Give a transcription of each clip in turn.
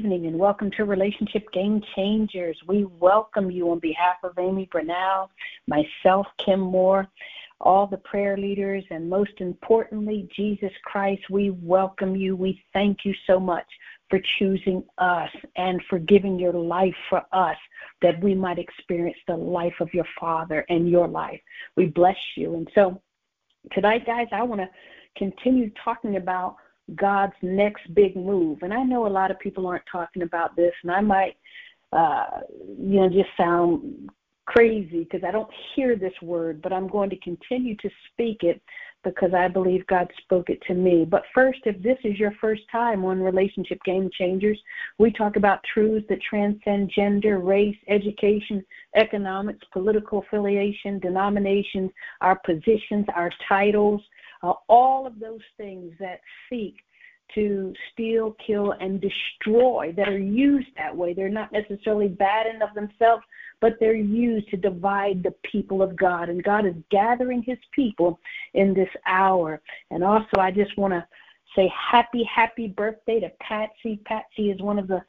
Evening and welcome to Relationship Game Changers. We welcome you on behalf of Amy Brunel, myself, Kim Moore, all the prayer leaders, and most importantly, Jesus Christ. We welcome you. We thank you so much for choosing us and for giving your life for us that we might experience the life of your Father and your life. We bless you. And so tonight, guys, I want to continue talking about God's next big move. And I know a lot of people aren't talking about this, and I might, uh, you know, just sound crazy because I don't hear this word, but I'm going to continue to speak it because I believe God spoke it to me. But first, if this is your first time on Relationship Game Changers, we talk about truths that transcend gender, race, education, economics, political affiliation, denominations, our positions, our titles, uh, all of those things that seek to steal, kill, and destroy that are used that way. They're not necessarily bad in of themselves, but they're used to divide the people of God. And God is gathering his people in this hour. And also, I just want to say happy, happy birthday to Patsy. Patsy is one of the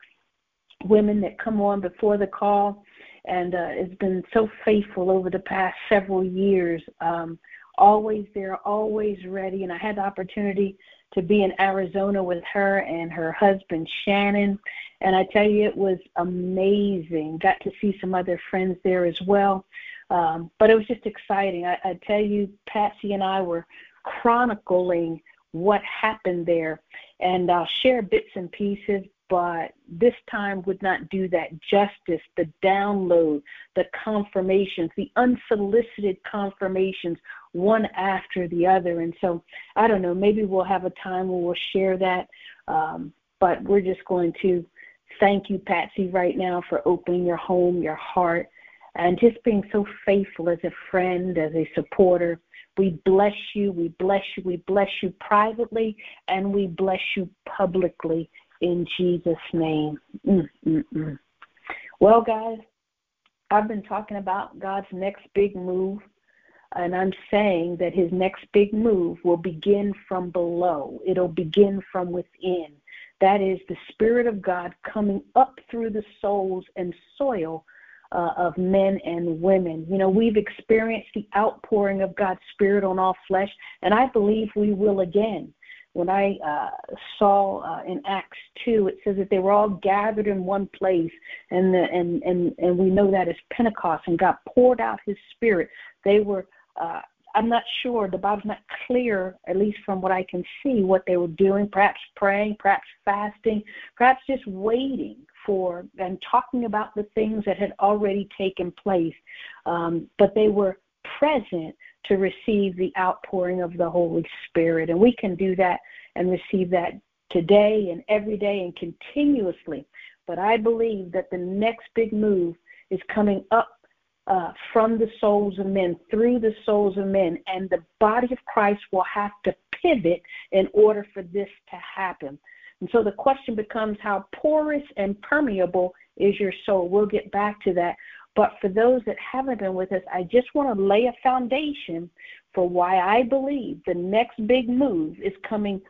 women that come on before the call and uh, has been so faithful over the past several years. Um, always there, always ready. And I had the opportunity to be in Arizona with her and her husband Shannon. And I tell you, it was amazing. Got to see some other friends there as well. Um, but it was just exciting. I, I tell you, Patsy and I were chronicling what happened there. And I'll share bits and pieces, but this time would not do that justice. The download, the confirmations, the unsolicited confirmations, one after the other. And so I don't know, maybe we'll have a time where we'll share that. Um, but we're just going to thank you, Patsy, right now for opening your home, your heart, and just being so faithful as a friend, as a supporter. We bless you, we bless you, we bless you privately, and we bless you publicly in Jesus' name. Mm-mm-mm. Well, guys, I've been talking about God's next big move, and I'm saying that his next big move will begin from below, it'll begin from within. That is the Spirit of God coming up through the souls and soil uh, of men and women. You know, we've experienced the outpouring of God's Spirit on all flesh, and I believe we will again when I uh, saw uh, in Acts two, it says that they were all gathered in one place, and the, and and and we know that as Pentecost, and God poured out His Spirit. They were. Uh, I'm not sure. The Bible's not clear, at least from what I can see, what they were doing. Perhaps praying, perhaps fasting, perhaps just waiting for and talking about the things that had already taken place. Um, but they were present to receive the outpouring of the Holy Spirit. And we can do that and receive that today and every day and continuously. But I believe that the next big move is coming up uh, from the souls of men, through the souls of men, and the body of Christ will have to pivot in order for this to happen. And so the question becomes how porous and permeable is your soul? We'll get back to that. But for those that haven't been with us, I just want to lay a foundation for why I believe the next big move is coming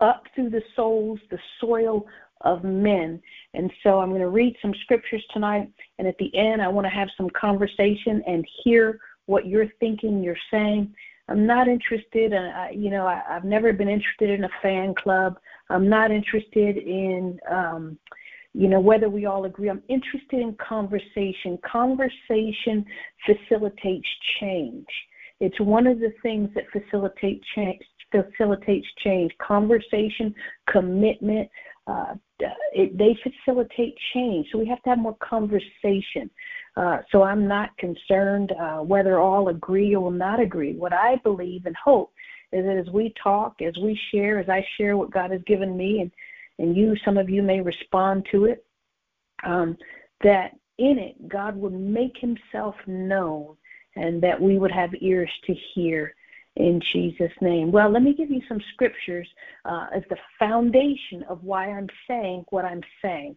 up through the souls, the soil of men. And so I'm going to read some scriptures tonight. And at the end, I want to have some conversation and hear what you're thinking, you're saying. I'm not interested, in, uh, you know, I, I've never been interested in a fan club. I'm not interested in, um, you know, whether we all agree. I'm interested in conversation. Conversation facilitates change. It's one of the things that facilitate change, facilitates change. Conversation, commitment, uh, it, they facilitate change. So we have to have more conversation. Uh, so I'm not concerned uh, whether all agree or not agree. What I believe and hope is that as we talk, as we share, as I share what God has given me and and you, some of you may respond to it, um, that in it God would make himself known and that we would have ears to hear in Jesus' name. Well, let me give you some scriptures uh, as the foundation of why I'm saying what I'm saying.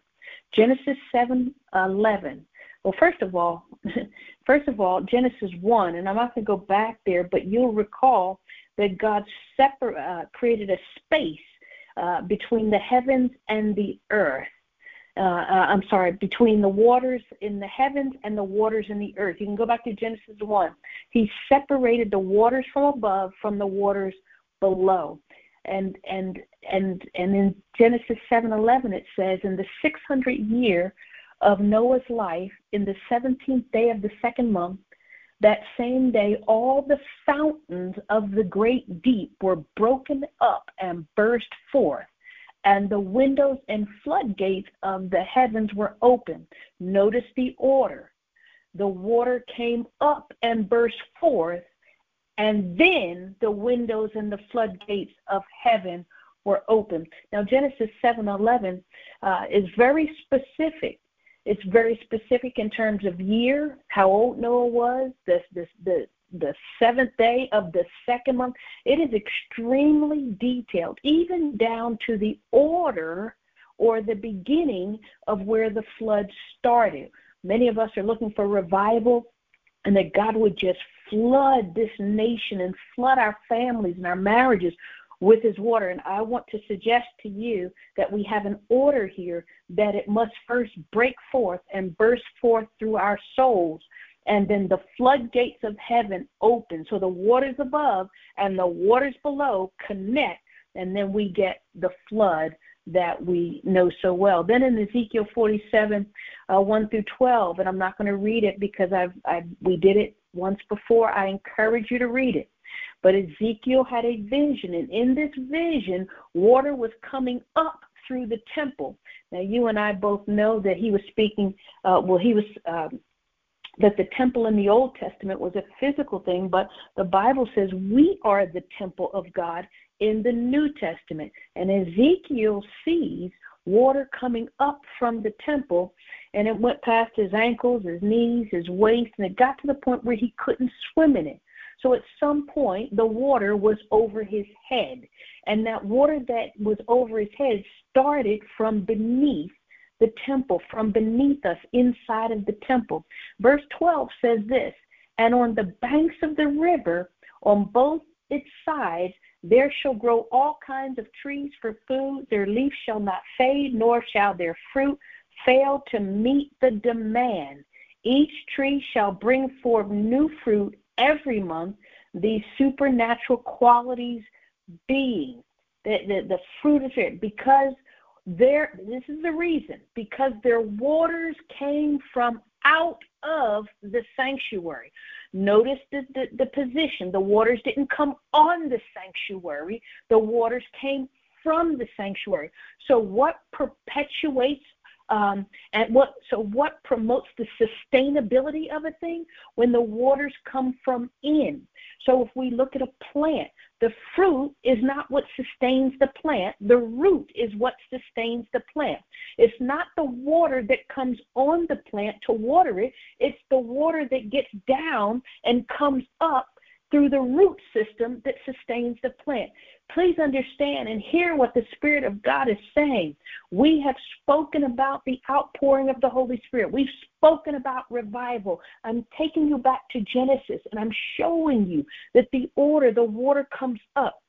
Genesis 7 11. Well, first of all, first of all, Genesis 1, and I'm not going to go back there, but you'll recall that God separ- uh, created a space uh, between the heavens and the earth. Uh, uh, I'm sorry, between the waters in the heavens and the waters in the earth. You can go back to Genesis 1. He separated the waters from above from the waters below. And and and and in Genesis 7:11 it says in the 600 year of Noah's life in the 17th day of the second month that same day, all the fountains of the great deep were broken up and burst forth, and the windows and floodgates of the heavens were opened. Notice the order. The water came up and burst forth, and then the windows and the floodgates of heaven were opened. Now, Genesis 7:11 uh, is very specific it's very specific in terms of year, how old Noah was, the, the, seventh day of the second month. It is extremely detailed, even down to the order or the beginning of where the flood started. Many of us are looking for revival and that God would just flood this nation and flood our families and our marriages with his water. And I want to suggest to you that we have an order here that it must first break forth and burst forth through our souls. And then the floodgates of heaven open. So the waters above and the waters below connect. And then we get the flood that we know so well. Then in Ezekiel 47, uh, 1 through 12, and I'm not going to read it because I've, I've we did it once before. I encourage you to read it. But Ezekiel had a vision, and in this vision, water was coming up through the temple. Now, you and I both know that he was speaking, uh, well, he was. Um, that the temple in the Old Testament was a physical thing, but the Bible says we are the temple of God in the New Testament. And Ezekiel sees water coming up from the temple, and it went past his ankles, his knees, his waist, and it got to the point where he couldn't swim in it. So at some point, the water was over his head. And that water that was over his head started from beneath the temple, from beneath us, inside of the temple. Verse 12 says this And on the banks of the river, on both its sides, there shall grow all kinds of trees for food. Their leaves shall not fade, nor shall their fruit fail to meet the demand. Each tree shall bring forth new fruit every month these supernatural qualities being the, the, the fruit of it because there this is the reason because their waters came from out of the sanctuary. Notice the, the, the position. The waters didn't come on the sanctuary. The waters came from the sanctuary. So what perpetuates um, and what so what promotes the sustainability of a thing? When the waters come from in. So if we look at a plant the fruit is not what sustains the plant. The root is what sustains the plant. It's not the water that comes on the plant to water it. It's the water that gets down and comes up through the root system that sustains the plant. Please understand and hear what the Spirit of God is saying. We have spoken about the outpouring of the Holy Spirit. We've spoken about revival. I'm taking you back to Genesis and I'm showing you that the order, the water comes up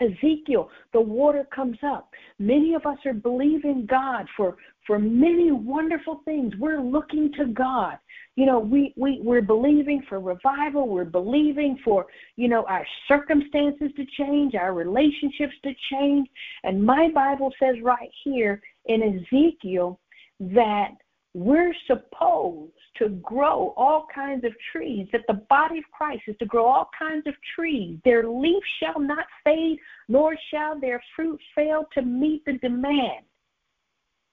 Ezekiel, the water comes up. Many of us are believing God for, for many wonderful things. We're looking to God. You know, we, we, we're believing for revival. We're believing for, you know, our circumstances to change, our relationships to change. And my Bible says right here in Ezekiel that we're supposed to grow all kinds of trees, that the body of Christ is to grow all kinds of trees. Their leaf shall not fade, nor shall their fruit fail to meet the demand.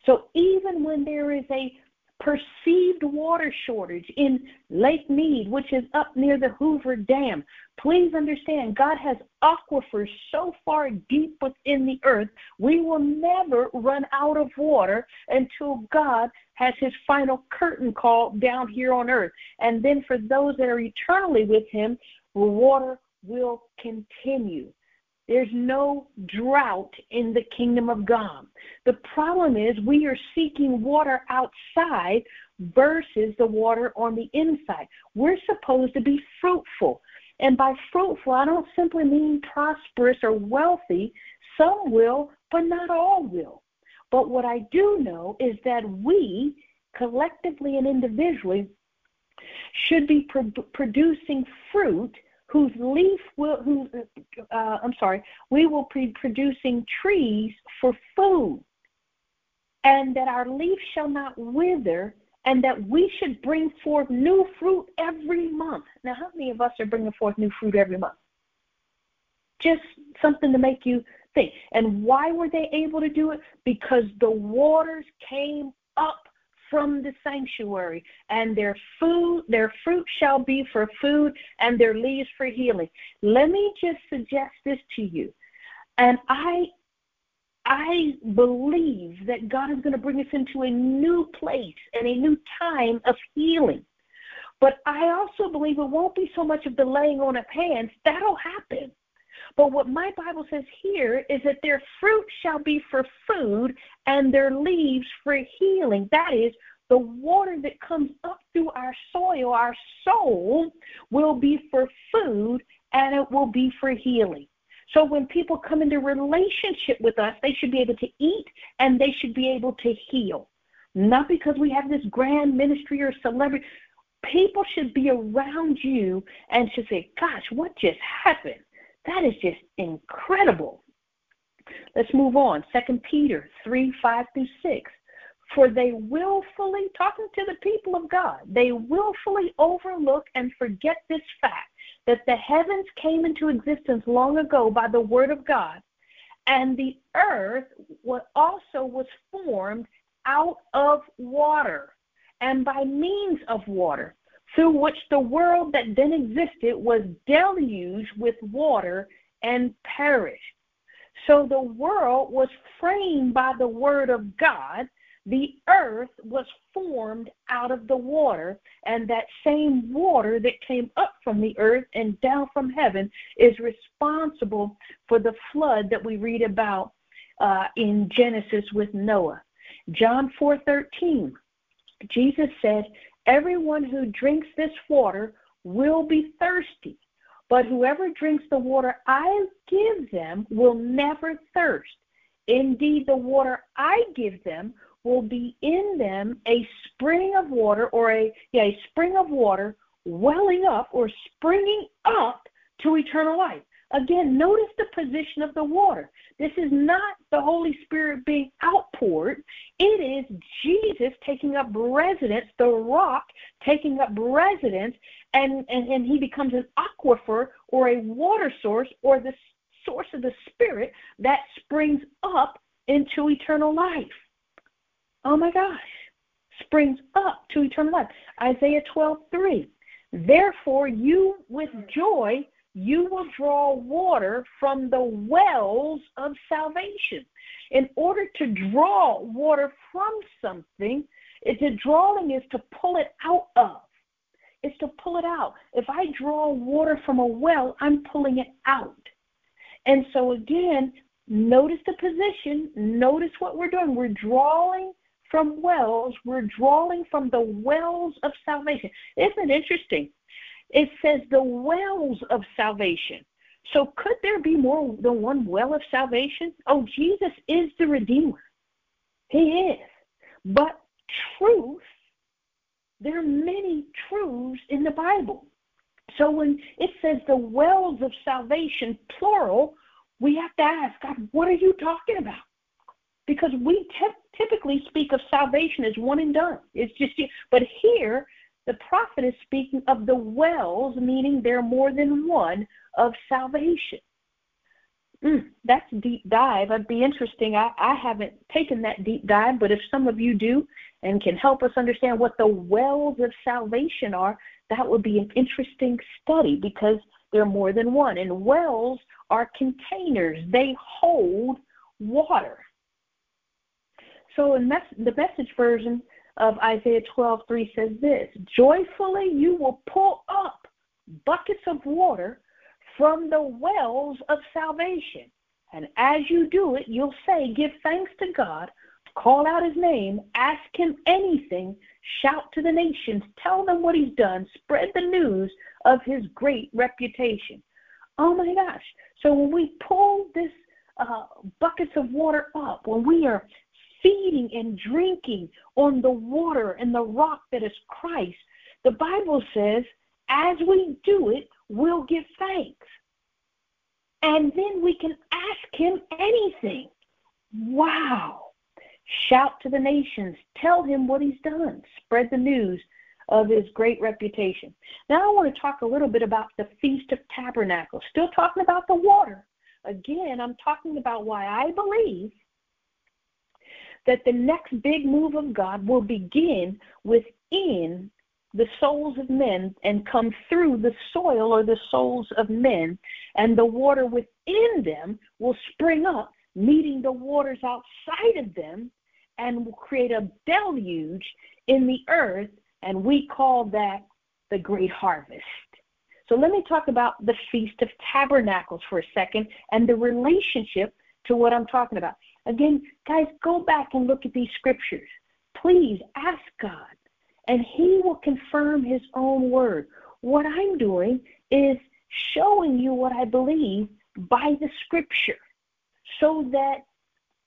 So even when there is a perceived water shortage in Lake Mead, which is up near the Hoover Dam. Please understand, God has aquifers so far deep within the earth, we will never run out of water until God has his final curtain call down here on earth. And then for those that are eternally with him, water will continue. There's no drought in the kingdom of God. The problem is we are seeking water outside versus the water on the inside. We're supposed to be fruitful. And by fruitful, I don't simply mean prosperous or wealthy. Some will, but not all will. But what I do know is that we, collectively and individually, should be pro- producing fruit whose leaf will, whose, uh, I'm sorry, we will be producing trees for food, and that our leaf shall not wither, and that we should bring forth new fruit every month. Now, how many of us are bringing forth new fruit every month? Just something to make you think. And why were they able to do it? Because the waters came up from the sanctuary, and their food, their fruit shall be for food, and their leaves for healing. Let me just suggest this to you. And I I believe that God is going to bring us into a new place and a new time of healing. But I also believe it won't be so much of the laying on of hands. That'll happen. But what my Bible says here is that their fruit shall be for food and their leaves for healing. That is, the water that comes up through our soil, our soul, will be for food and it will be for healing. So when people come into relationship with us, they should be able to eat and they should be able to heal. Not because we have this grand ministry or celebrity. People should be around you and should say, Gosh, what just happened? That is just incredible. Let's move on. Second Peter 3 5 through 6. For they willfully, talking to the people of God, they willfully overlook and forget this fact that the heavens came into existence long ago by the word of God, and the earth also was formed out of water and by means of water through which the world that then existed was deluged with water and perished. So the world was framed by the word of God. The earth was formed out of the water, and that same water that came up from the earth and down from heaven is responsible for the flood that we read about uh, in Genesis with Noah. John 4:13. Jesus said, Everyone who drinks this water will be thirsty, but whoever drinks the water I give them will never thirst. Indeed, the water I give them will be in them a spring of water or a, yeah, a spring of water welling up or springing up to eternal life. Again, notice the position of the water. This is not the Holy Spirit being outpoured. It is Jesus taking up residence, the rock taking up residence, and, and, and he becomes an aquifer or a water source or the source of the Spirit that springs up into eternal life. Oh my gosh. Springs up to eternal life. Isaiah 12, 3. Therefore, you with joy you will draw water from the wells of salvation. In order to draw water from something, the drawing is to pull it out of. It's to pull it out. If I draw water from a well, I'm pulling it out. And so again, notice the position, notice what we're doing. We're drawing from wells, we're drawing from the wells of salvation. Isn't it interesting? It says the wells of salvation. So could there be more than one well of salvation? Oh, Jesus is the Redeemer. He is. But truth, there are many truths in the Bible. So when it says the wells of salvation, plural, we have to ask, God, what are you talking about? Because we typically speak of salvation as one and done. It's just, but here the prophet is speaking of the wells, meaning there are more than one of salvation. Mm, that's deep dive. That'd be interesting. I, I haven't taken that deep dive, but if some of you do and can help us understand what the wells of salvation are, that would be an interesting study because there are more than one. And wells are containers, they hold water. So in mes- the message version, of Isaiah 12:3 says this, "Joyfully you will pull up buckets of water from the wells of salvation. And as you do it, you'll say, Give thanks to God, call out his name, ask him anything, shout to the nations, tell them what he's done, spread the news of his great reputation. Oh my gosh. So when we pull this uh, buckets of water up, when we are feeding and drinking on the water and the rock that is Christ, the Bible says, as we do it, we'll give thanks. And then we can ask him anything. Wow. Shout to the nations. Tell him what he's done. Spread the news of his great reputation. Now I want to talk a little bit about the Feast of Tabernacles. Still talking about the water. Again, I'm talking about why I believe that the next big move of God will begin within the souls of men and come through the soil or the souls of men, and the water within them will spring up, meeting the waters outside of them, and will create a deluge in the earth, and we call that the great harvest. So let me talk about the Feast of Tabernacles for a second and the relationship to what I'm talking about. Again, guys, go back and look at these scriptures. Please ask God, and He will confirm His own word. What I'm doing is showing you what I believe by the scripture so that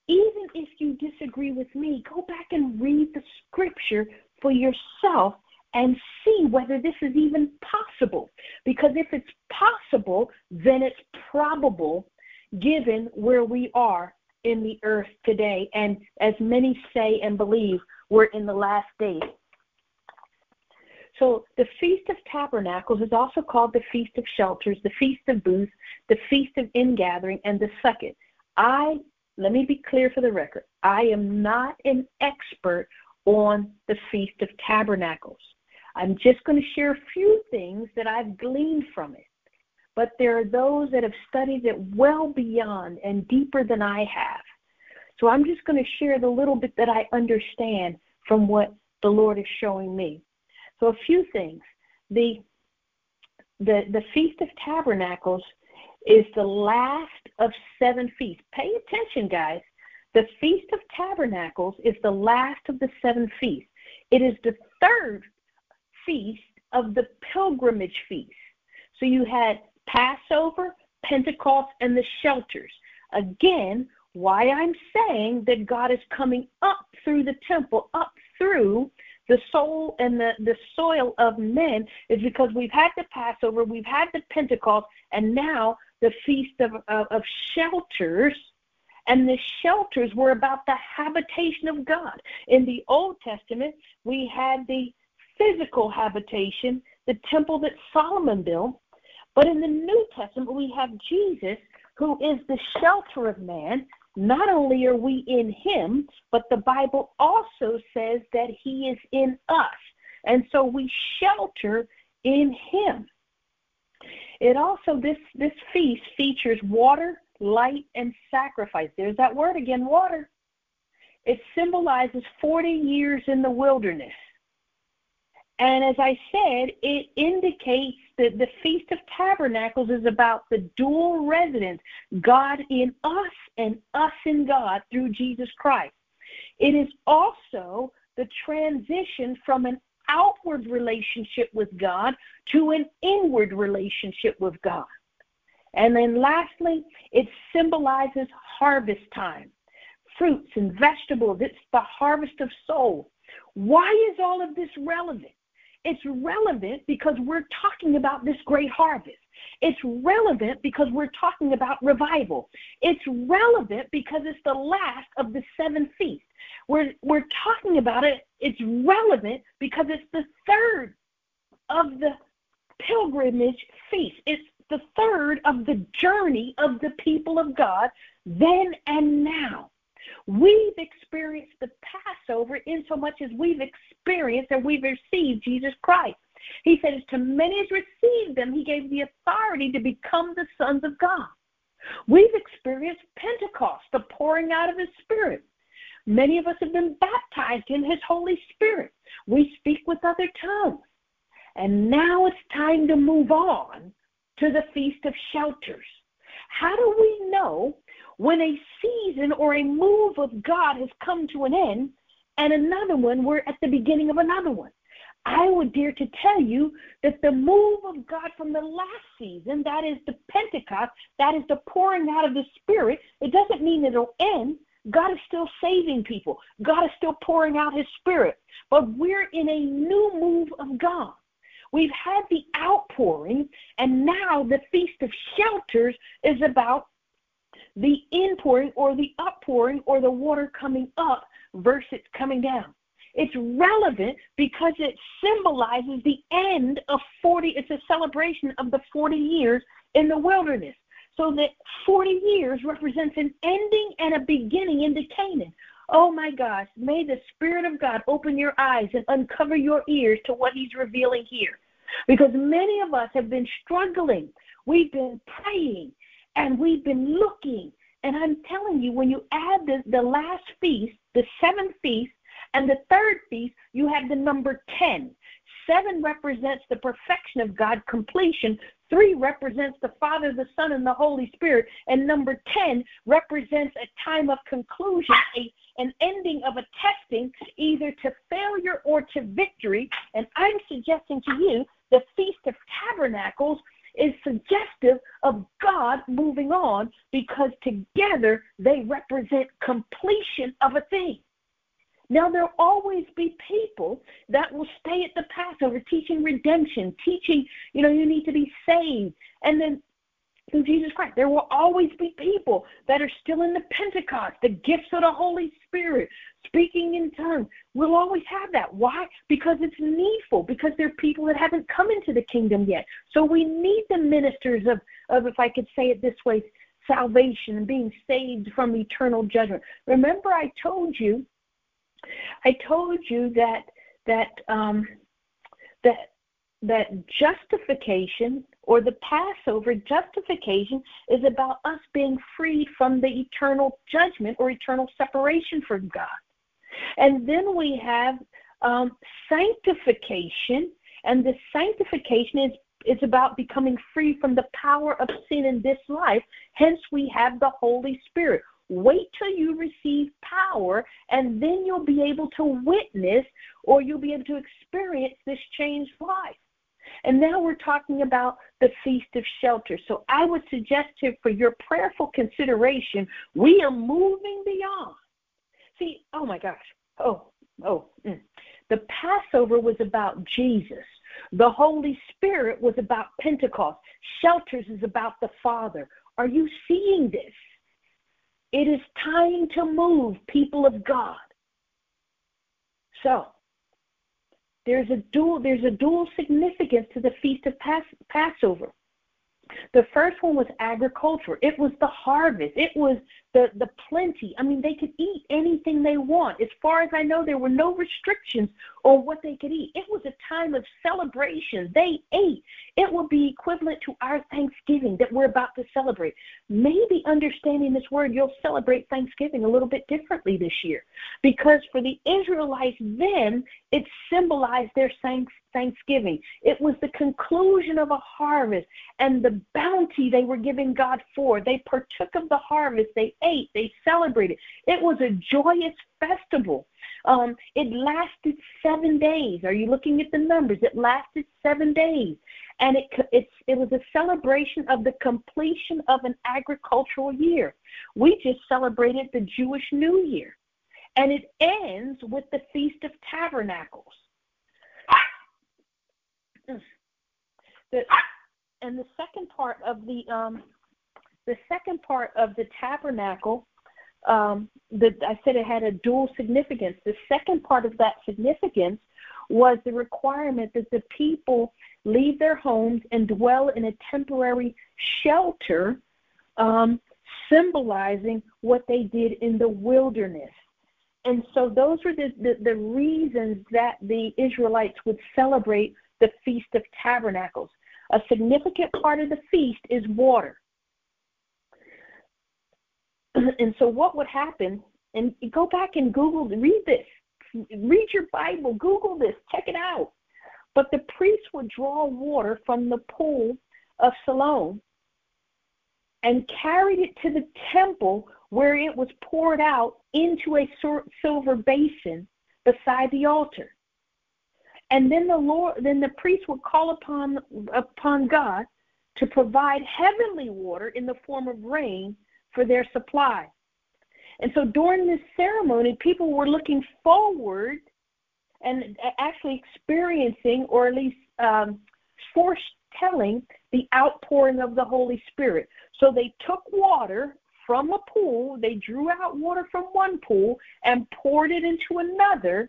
even if you disagree with me, go back and read the scripture for yourself and see whether this is even possible. Because if it's possible, then it's probable given where we are in the earth today. And as many say and believe, we're in the last days. So the Feast of Tabernacles is also called the Feast of Shelters, the Feast of Booths, the Feast of Ingathering, and the Second. I let me be clear for the record. I am not an expert on the Feast of Tabernacles. I'm just going to share a few things that I've gleaned from it. But there are those that have studied it well beyond and deeper than I have. So I'm just going to share the little bit that I understand from what the Lord is showing me. So a few things. The the the Feast of Tabernacles is the last of seven feasts. Pay attention, guys. The Feast of Tabernacles is the last of the seven feasts. It is the third feast of the pilgrimage feast. So you had Passover, Pentecost, and the shelters. Again, why I'm saying that God is coming up through the temple, up through the soul and the, the soil of men is because we've had the Passover, we've had the Pentecost, and now the Feast of, of, of Shelters. And the shelters were about the habitation of God. In the Old Testament, we had the physical habitation, the temple that Solomon built. But in the New Testament, we have Jesus, who is the shelter of man. Not only are we in him, but the Bible also says that he is in us. And so we shelter in him. It also this this feast features water, light, and sacrifice. There's that word again, water. It symbolizes 40 years in the wilderness. And as I said, it indicates that the Feast of Tabernacles is about the dual residence, God in us and us in God through Jesus Christ. It is also the transition from an outward relationship with God to an inward relationship with God. And then lastly, it symbolizes harvest time. Fruits and vegetables, it's the harvest of soul. Why is all of this relevant? It's relevant because we're talking about this great harvest. It's relevant because we're talking about revival. It's relevant because it's the last of the seven feasts. We're, we're talking about it. It's relevant because it's the third of the pilgrimage feast. It's the third of the journey of the people of God then and now. We've experienced the Passover in so much as we've experienced and we've received Jesus Christ. He said, As to many as received them, he gave the authority to become the sons of God. We've experienced Pentecost, the pouring out of his Spirit. Many of us have been baptized in his Holy Spirit. We speak with other tongues. And now it's time to move on to the Feast of Shelters. How do we know when a season or a move of God has come to an end and another one, we're at the beginning of another one. I would dare to tell you that the move of God from the last season, that is the Pentecost, that is the pouring out of the Spirit, it doesn't mean it'll end. God is still saving people. God is still pouring out his Spirit. But we're in a new move of God. We've had the outpouring, and now the Feast of Shelters is about the inpouring or the outpouring or the water coming up versus coming down. It's relevant because it symbolizes the end of 40, it's a celebration of the 40 years in the wilderness. So that 40 years represents an ending and a beginning into Canaan. Oh my gosh, may the Spirit of God open your eyes and uncover your ears to what He's revealing here. Because many of us have been struggling. We've been praying and we've been looking. And I'm telling you, when you add the, the last feast, the seventh feast, and the third feast, you have the number 10. Seven represents the perfection of God, completion. Three represents the Father, the Son, and the Holy Spirit. And number 10 represents a time of conclusion, a, an ending of a testing, either to failure or to victory. And I'm suggesting to you the Feast of Tabernacles is suggestive of God moving on because together they represent completion of a thing. Now, there'll always be people that will stay at the Passover teaching redemption, teaching, you know, you need to be saved. And then through Jesus Christ, there will always be people that are still in the Pentecost, the gifts of the Holy Spirit, speaking in tongues. We'll always have that. Why? Because it's needful, because there are people that haven't come into the kingdom yet. So we need the ministers of, of if I could say it this way, salvation and being saved from eternal judgment. Remember, I told you I told you that that um, that that justification or the Passover justification is about us being freed from the eternal judgment or eternal separation from God. And then we have um, sanctification, and the sanctification is is about becoming free from the power of sin in this life. Hence, we have the Holy Spirit. Wait till you receive power, and then you'll be able to witness or you'll be able to experience this changed life. And now we're talking about the Feast of Shelter. So I would suggest to for your prayerful consideration, we are moving beyond. See, oh my gosh. Oh, oh. Mm. The Passover was about Jesus. The Holy Spirit was about Pentecost. Shelters is about the Father. Are you seeing this? It is time to move, people of God. So, there's a dual there's a dual significance to the feast of Pass, Passover. The first one was agriculture. It was the harvest. It was the, the plenty. I mean, they could eat anything they want. As far as I know, there were no restrictions on what they could eat. It was a time of celebration. They ate. It will be equivalent to our Thanksgiving that we're about to celebrate. Maybe understanding this word, you'll celebrate Thanksgiving a little bit differently this year. Because for the Israelites then, it symbolized their thanks thanksgiving. It was the conclusion of a harvest and the bounty they were giving God for. They partook of the harvest, they ate, they celebrated. It was a joyous festival. Um, it lasted seven days. Are you looking at the numbers? It lasted seven days. And it, it was a celebration of the completion of an agricultural year. We just celebrated the Jewish New Year. And it ends with the Feast of Tabernacles. The, and the second part of the um, the second part of the tabernacle, um, the, I said it had a dual significance. The second part of that significance was the requirement that the people leave their homes and dwell in a temporary shelter, um, symbolizing what they did in the wilderness. And so those were the, the, the reasons that the Israelites would celebrate the Feast of Tabernacles. A significant part of the feast is water. And so, what would happen? And go back and Google, read this, read your Bible, Google this, check it out. But the priest would draw water from the pool of Siloam and carried it to the temple where it was poured out into a silver basin beside the altar. And then the Lord then the priest would call upon upon God to provide heavenly water in the form of rain for their supply. And so during this ceremony, people were looking forward and actually experiencing, or at least um, foretelling, the outpouring of the Holy Spirit. So they took water from a pool, they drew out water from one pool and poured it into another,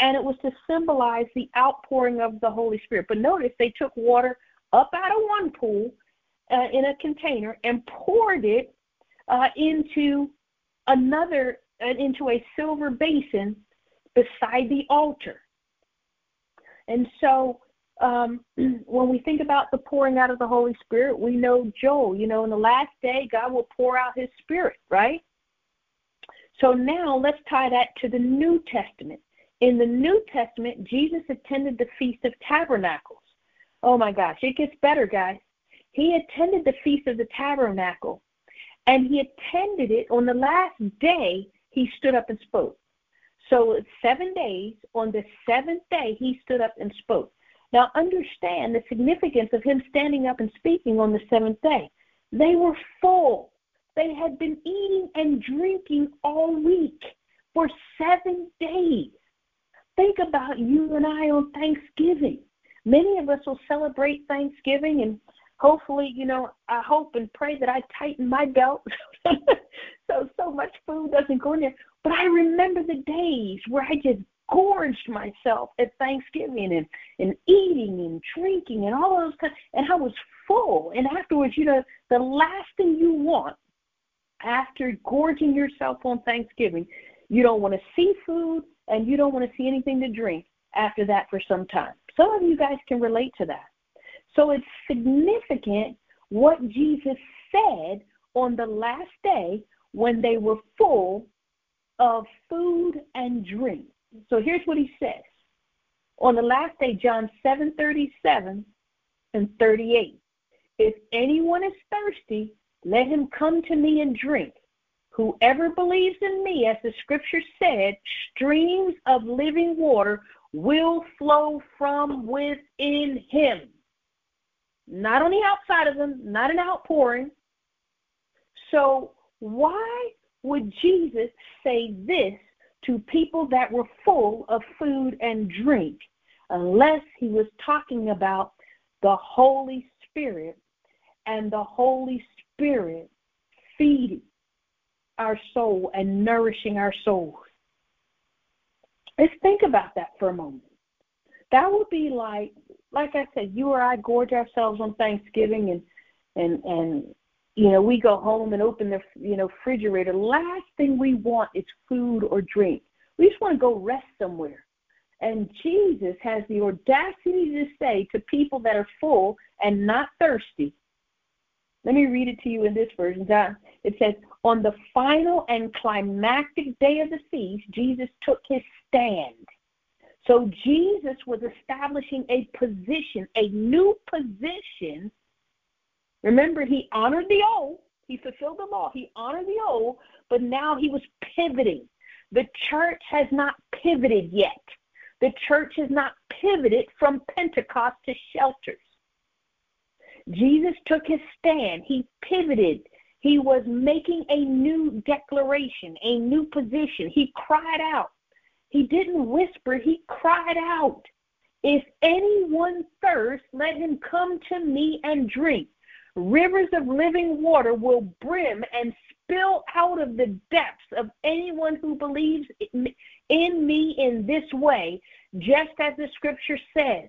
and it was to symbolize the outpouring of the Holy Spirit. But notice they took water up out of one pool uh, in a container and poured it uh, into another, uh, into a silver basin beside the altar. And so um, when we think about the pouring out of the Holy Spirit, we know Joel, you know, in the last day, God will pour out his spirit, right? So now let's tie that to the New Testament. In the New Testament, Jesus attended the Feast of Tabernacles. Oh my gosh, it gets better, guys. He attended the Feast of the Tabernacle, and he attended it on the last day he stood up and spoke. So seven days. On the seventh day, he stood up and spoke. Now, understand the significance of him standing up and speaking on the seventh day. They were full. They had been eating and drinking all week for seven days. Think about you and I on Thanksgiving. Many of us will celebrate Thanksgiving and hopefully, you know, I hope and pray that I tighten my belt so so much food doesn't go in there. But I remember the days where I just gorged myself at Thanksgiving and, and eating and drinking and all those kinds and I was full. And afterwards, you know, the last thing you want after gorging yourself on Thanksgiving, you don't want to see food and you don't want to see anything to drink after that for some time. Some of you guys can relate to that. So it's significant what Jesus said on the last day when they were full of food and drink. So here's what he says. On the last day, John 7 37 and 38. If anyone is thirsty, let him come to me and drink. Whoever believes in me, as the scripture said, streams of living water will flow from within him. Not on the outside of them, not an outpouring. So, why would Jesus say this to people that were full of food and drink unless he was talking about the Holy Spirit and the Holy Spirit feeding our soul and nourishing our souls. Let's think about that for a moment. That would be like, like I said, you or I gorge ourselves on Thanksgiving and and and you know, we go home and open the you know refrigerator. Last thing we want is food or drink. We just want to go rest somewhere. And Jesus has the audacity to say to people that are full and not thirsty. Let me read it to you in this version. It says, On the final and climactic day of the feast, Jesus took his stand. So Jesus was establishing a position, a new position Remember, he honored the old, he fulfilled the law, he honored the old, but now he was pivoting. The church has not pivoted yet. The church has not pivoted from Pentecost to shelters. Jesus took his stand. He pivoted. He was making a new declaration, a new position. He cried out. He didn't whisper, he cried out. If anyone thirsts, let him come to me and drink. Rivers of living water will brim and spill out of the depths of anyone who believes in me in this way, just as the scripture says.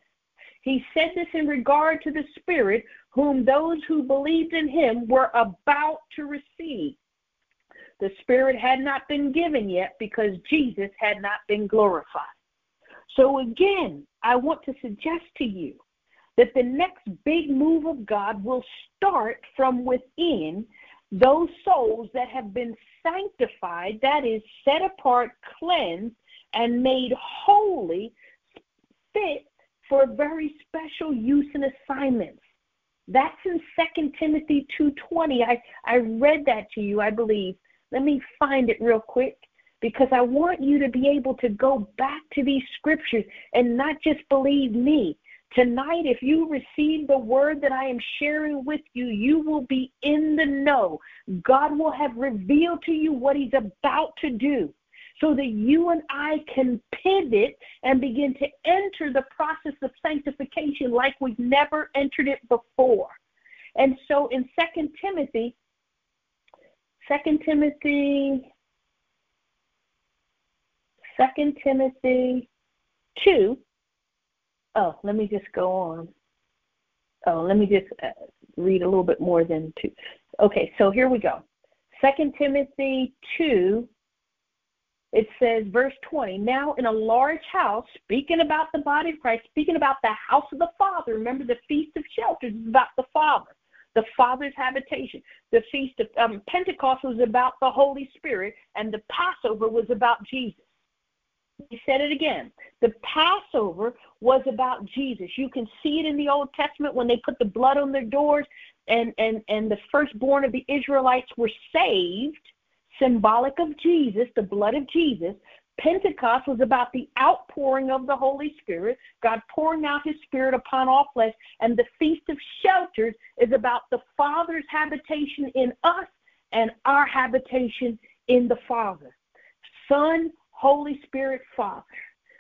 He said this in regard to the Spirit, whom those who believed in him were about to receive. The Spirit had not been given yet because Jesus had not been glorified. So, again, I want to suggest to you that the next big move of God will start from within those souls that have been sanctified, that is, set apart, cleansed, and made holy, fit for very special use and assignments. That's in Second Timothy 2:20. I, I read that to you, I believe. Let me find it real quick because I want you to be able to go back to these scriptures and not just believe me. Tonight, if you receive the word that I am sharing with you, you will be in the know. God will have revealed to you what He's about to do so that you and I can pivot and begin to enter the process of sanctification like we've never entered it before. And so in Second Timothy, Second Timothy, Second Timothy 2. Oh, let me just go on. Oh, let me just uh, read a little bit more than 2. Okay, so here we go. Second Timothy 2, it says, verse 20, now in a large house, speaking about the body of Christ, speaking about the house of the Father. Remember, the Feast of Shelters is about the Father, the Father's habitation. The Feast of um, Pentecost was about the Holy Spirit, and the Passover was about Jesus. He said it again. The Passover was about Jesus. You can see it in the Old Testament when they put the blood on their doors and, and, and the firstborn of the Israelites were saved, symbolic of Jesus, the blood of Jesus. Pentecost was about the outpouring of the Holy Spirit, God pouring out his Spirit upon all flesh. And the Feast of Shelters is about the Father's habitation in us and our habitation in the Father. Son, Holy Spirit, Father.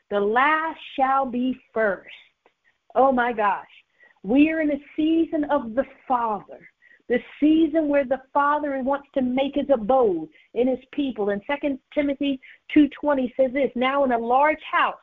The last shall be first. Oh my gosh. We are in a season of the Father, the season where the Father wants to make his abode in his people. And 2 Timothy 2.20 says this, Now in a large house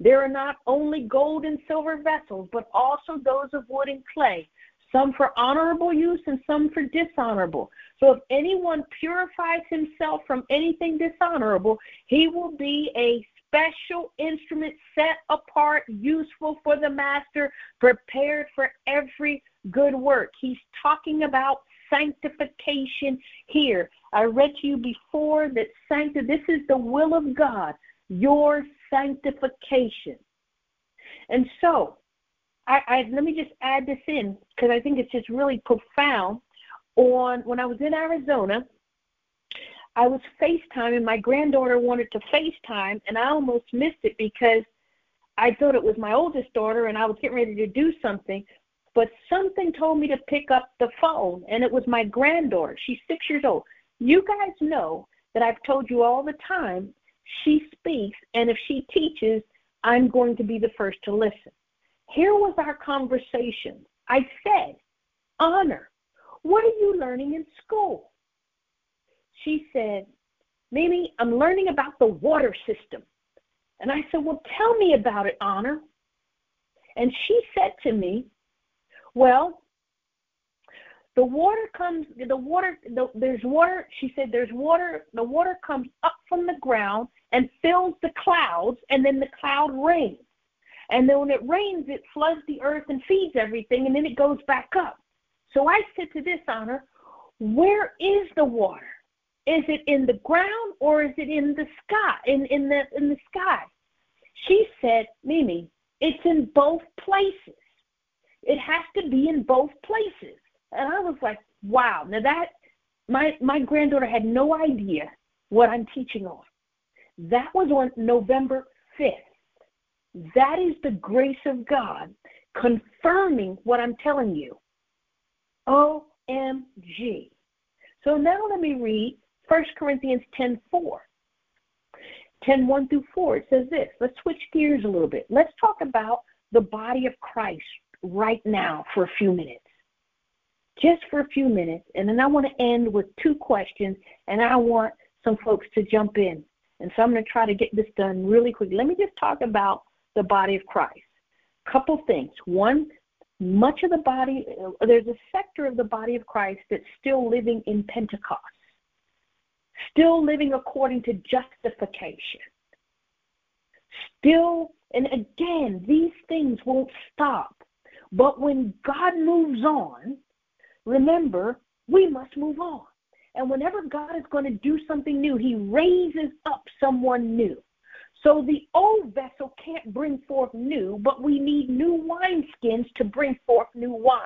there are not only gold and silver vessels, but also those of wood and clay, some for honorable use and some for dishonorable. So if anyone purifies himself from anything dishonorable, he will be a special instrument set apart, useful for the master, prepared for every good work. He's talking about sanctification here. I read to you before that sancti- this is the will of God, your sanctification. And so, I, I let me just add this in because I think it's just really profound. On when I was in Arizona, I was FaceTiming. My granddaughter wanted to FaceTime, and I almost missed it because I thought it was my oldest daughter, and I was getting ready to do something. But something told me to pick up the phone, and it was my granddaughter. She's six years old. You guys know that I've told you all the time she speaks, and if she teaches, I'm going to be the first to listen. Here was our conversation. I said, Honor, what are you learning in school? She said, Mimi, I'm learning about the water system. And I said, Well, tell me about it, Honor. And she said to me, Well, the water comes, the water, the, there's water, she said, there's water, the water comes up from the ground and fills the clouds, and then the cloud rains. And then when it rains, it floods the earth and feeds everything, and then it goes back up. So I said to this honor, where is the water? Is it in the ground or is it in the sky? In in the in the sky? She said, Mimi, it's in both places. It has to be in both places. And I was like, wow. Now that my my granddaughter had no idea what I'm teaching on. That was on November 5th. That is the grace of God confirming what I'm telling you. OMG. So now let me read 1 Corinthians 10 4. 10 1 through 4. It says this. Let's switch gears a little bit. Let's talk about the body of Christ right now for a few minutes. Just for a few minutes. And then I want to end with two questions, and I want some folks to jump in. And so I'm going to try to get this done really quick. Let me just talk about the body of Christ. Couple things. One, much of the body, uh, there's a sector of the body of Christ that's still living in Pentecost, still living according to justification. Still, and again, these things won't stop. But when God moves on, remember, we must move on. And whenever God is going to do something new, He raises up someone new. So the old vessel can't bring forth new, but we need new wineskins to bring forth new wine.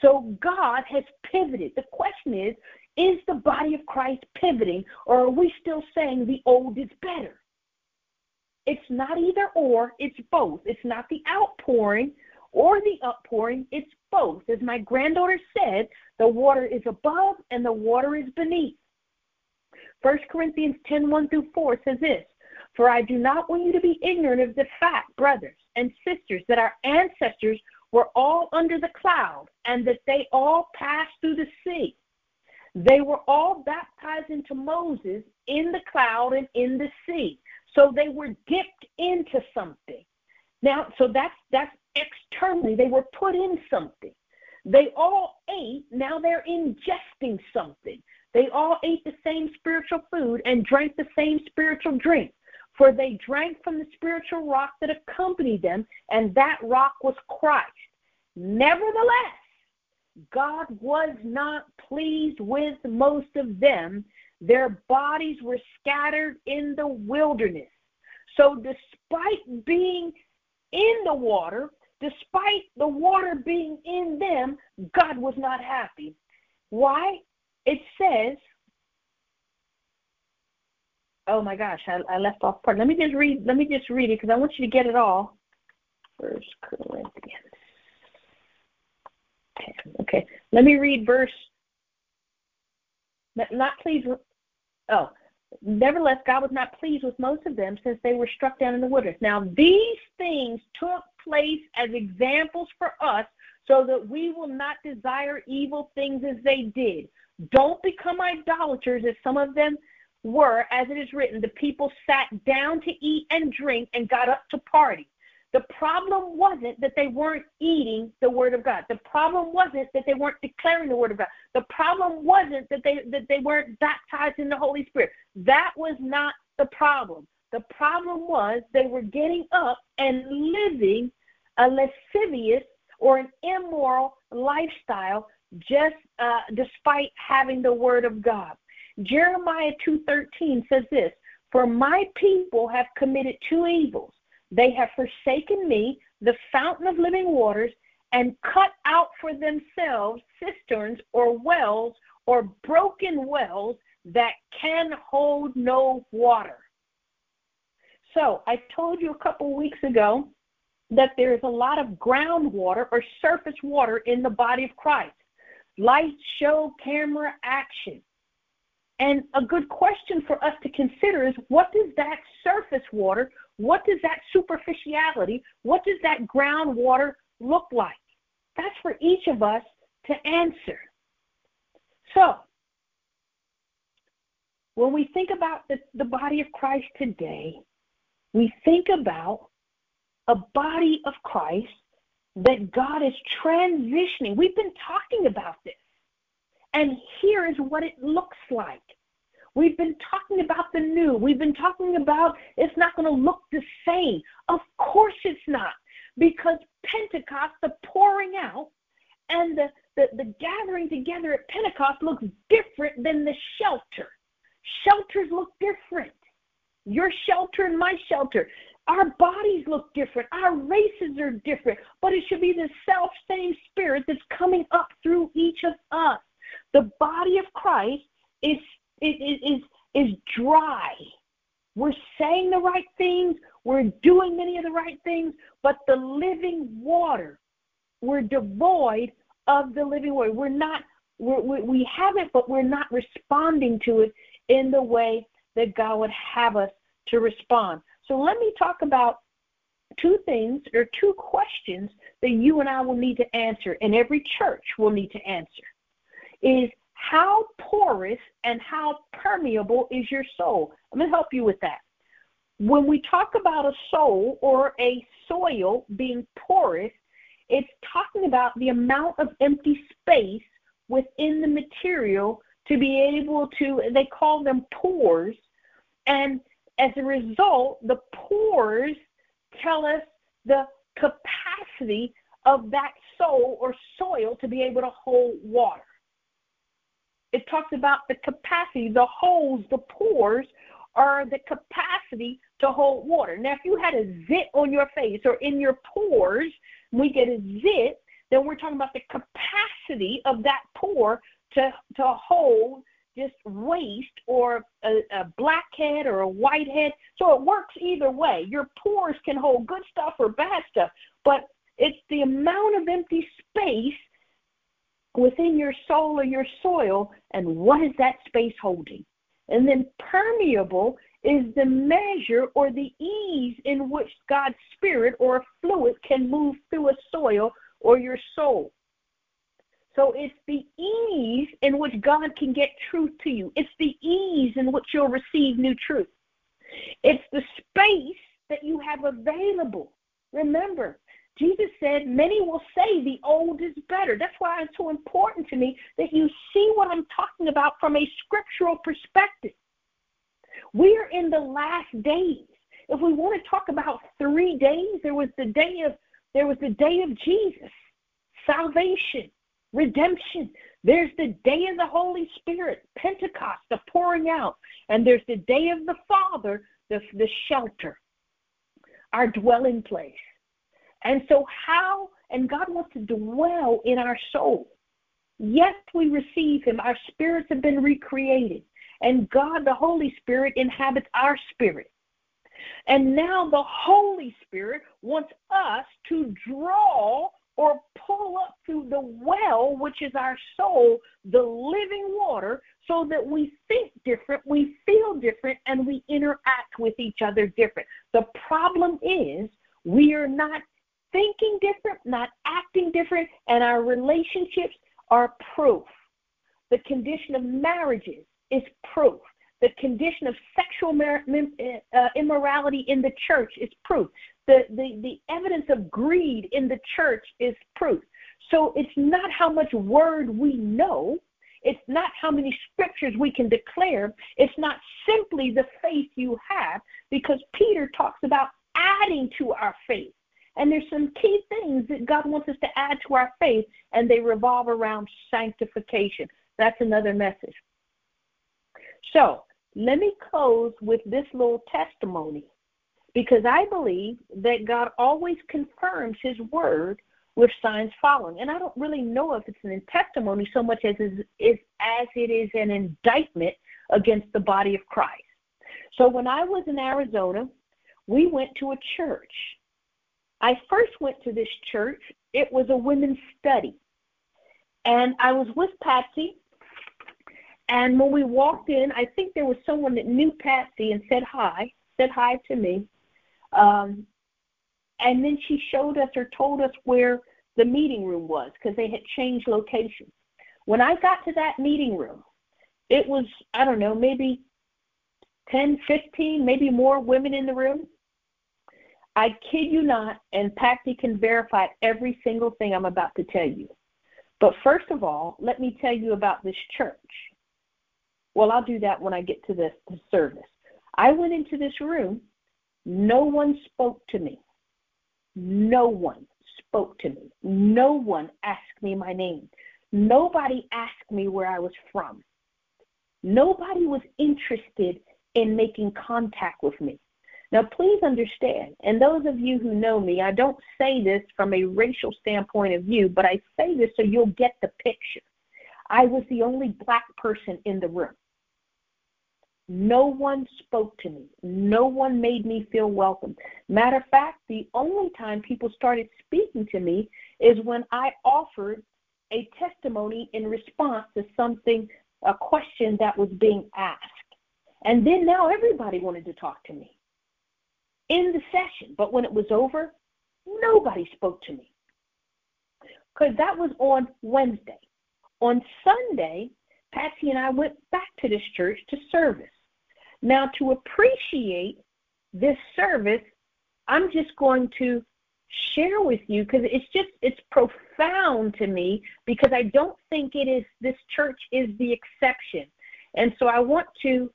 So God has pivoted. The question is is the body of Christ pivoting, or are we still saying the old is better? It's not either or, it's both. It's not the outpouring or the uppouring, it's both. As my granddaughter said, the water is above and the water is beneath. 1 Corinthians 10 1 through 4 says this For I do not want you to be ignorant of the fact, brothers and sisters, that our ancestors were all under the cloud and that they all passed through the sea they were all baptized into Moses in the cloud and in the sea. So they were dipped into something. Now, so that's that's externally. They were put in something. They all ate. Now they're ingesting something. They all ate the same spiritual food and drank the same spiritual drink. For they drank from the spiritual rock that accompanied them, and that rock was Christ. Nevertheless, God was not pleased with most of them. Their bodies were scattered in the wilderness. So, despite being in the water, despite the water being in them, God was not happy. Why? It says, oh my gosh, I, I left off part. Let me just read. Let me just read it because I want you to get it all. First Corinthians. Okay, let me read verse. Not pleased with, oh, nevertheless, God was not pleased with most of them since they were struck down in the wilderness. Now, these things took place as examples for us so that we will not desire evil things as they did. Don't become idolaters as some of them were, as it is written. The people sat down to eat and drink and got up to party. The problem wasn't that they weren't eating the word of God. The problem wasn't that they weren't declaring the word of God. The problem wasn't that they that they weren't baptized in the Holy Spirit. That was not the problem. The problem was they were getting up and living a lascivious or an immoral lifestyle just uh, despite having the word of God. Jeremiah 2:13 says this, "For my people have committed two evils. They have forsaken me, the fountain of living waters, and cut out for themselves cisterns or wells or broken wells that can hold no water. So I told you a couple weeks ago that there's a lot of groundwater or surface water in the body of Christ. Light, show, camera, action. And a good question for us to consider is what does that surface water what does that superficiality, what does that groundwater look like? That's for each of us to answer. So, when we think about the, the body of Christ today, we think about a body of Christ that God is transitioning. We've been talking about this. And here is what it looks like. We've been talking about the new. We've been talking about it's not going to look the same. Of course it's not. Because Pentecost, the pouring out, and the, the, the gathering together at Pentecost looks different than the shelter. Shelters look different. Your shelter and my shelter. Our bodies look different. Our races are different. But it should be the self same spirit that's coming up through each of us. The body of Christ is is, is, is dry. We're saying the right things, we're doing many of the right things, but the living water, we're devoid of the living water. We're not, we're, we, we have it, but we're not responding to it in the way that God would have us to respond. So let me talk about two things or two questions that you and I will need to answer, and every church will need to answer. Is how porous and how permeable is your soul? I'm going to help you with that. When we talk about a soul or a soil being porous, it's talking about the amount of empty space within the material to be able to, they call them pores. And as a result, the pores tell us the capacity of that soul or soil to be able to hold water it talks about the capacity, the holes, the pores are the capacity to hold water. Now, if you had a zit on your face or in your pores, we get a zit, then we're talking about the capacity of that pore to, to hold just waste or a, a blackhead or a whitehead. So it works either way. Your pores can hold good stuff or bad stuff, but it's the amount of empty space within your soul or your soil, and what is that space holding? And then permeable is the measure or the ease in which God's spirit or a fluid can move through a soil or your soul. So it's the ease in which God can get truth to you. It's the ease in which you'll receive new truth. It's the space that you have available. Remember, Jesus said, Many will say the old is better. That's why it's so important to me that you see what I'm talking about from a scriptural perspective. We're in the last days. If we want to talk about three days, there was the day of there was the day of Jesus, salvation, redemption. There's the day of the Holy Spirit, Pentecost, the pouring out, and there's the day of the Father, the, the shelter, our dwelling place. And so, how, and God wants to dwell in our soul. Yes, we receive Him. Our spirits have been recreated. And God, the Holy Spirit, inhabits our spirit. And now the Holy Spirit wants us to draw or pull up through the well, which is our soul, the living water, so that we think different, we feel different, and we interact with each other different. The problem is we are not thinking different, not acting different, and our relationships are proof. The condition of marriages is proof. The condition of sexual uh, immorality in the church is proof. The, the, the evidence of greed in the church is proof. So it's not how much word we know, it's not how many scriptures we can declare, it's not simply the faith you have, because Peter talks about adding to our faith. And there's some key things that God wants us to add to our faith, and they revolve around sanctification. That's another message. So let me close with this little testimony because I believe that God always confirms his word with signs following. And I don't really know if it's an testimony so much as, is, is, as it is an indictment against the body of Christ. So when I was in Arizona, we went to a church. I first went to this church. It was a women's study. And I was with Patsy, and when we walked in, I think there was someone that knew Patsy and said hi, said hi to me. Um, and then she showed us or told us where the meeting room was because they had changed location. When I got to that meeting room, it was, I don't know, maybe 10, 15, maybe more women in the room. I kid you not, and Patsy can verify every single thing I'm about to tell you. But first of all, let me tell you about this church. Well, I'll do that when I get to the, the service. I went into this room. No one spoke to me. No one spoke to me. No one asked me my name. Nobody asked me where I was from. Nobody was interested in making contact with me. Now, please understand, and those of you who know me, I don't say this from a racial standpoint of view, but I say this so you'll get the picture. I was the only black person in the room. No one spoke to me. No one made me feel welcome. Matter of fact, the only time people started speaking to me is when I offered a testimony in response to something, a question that was being asked. And then now everybody wanted to talk to me in the session. But when it was over, nobody spoke to me. Because that was on Wednesday. On Sunday, Patsy and I went back to this church to service. Now, to appreciate this service, I'm just going to share with you because it's just it's profound to me because I don't think it is this church is the exception. And so I want to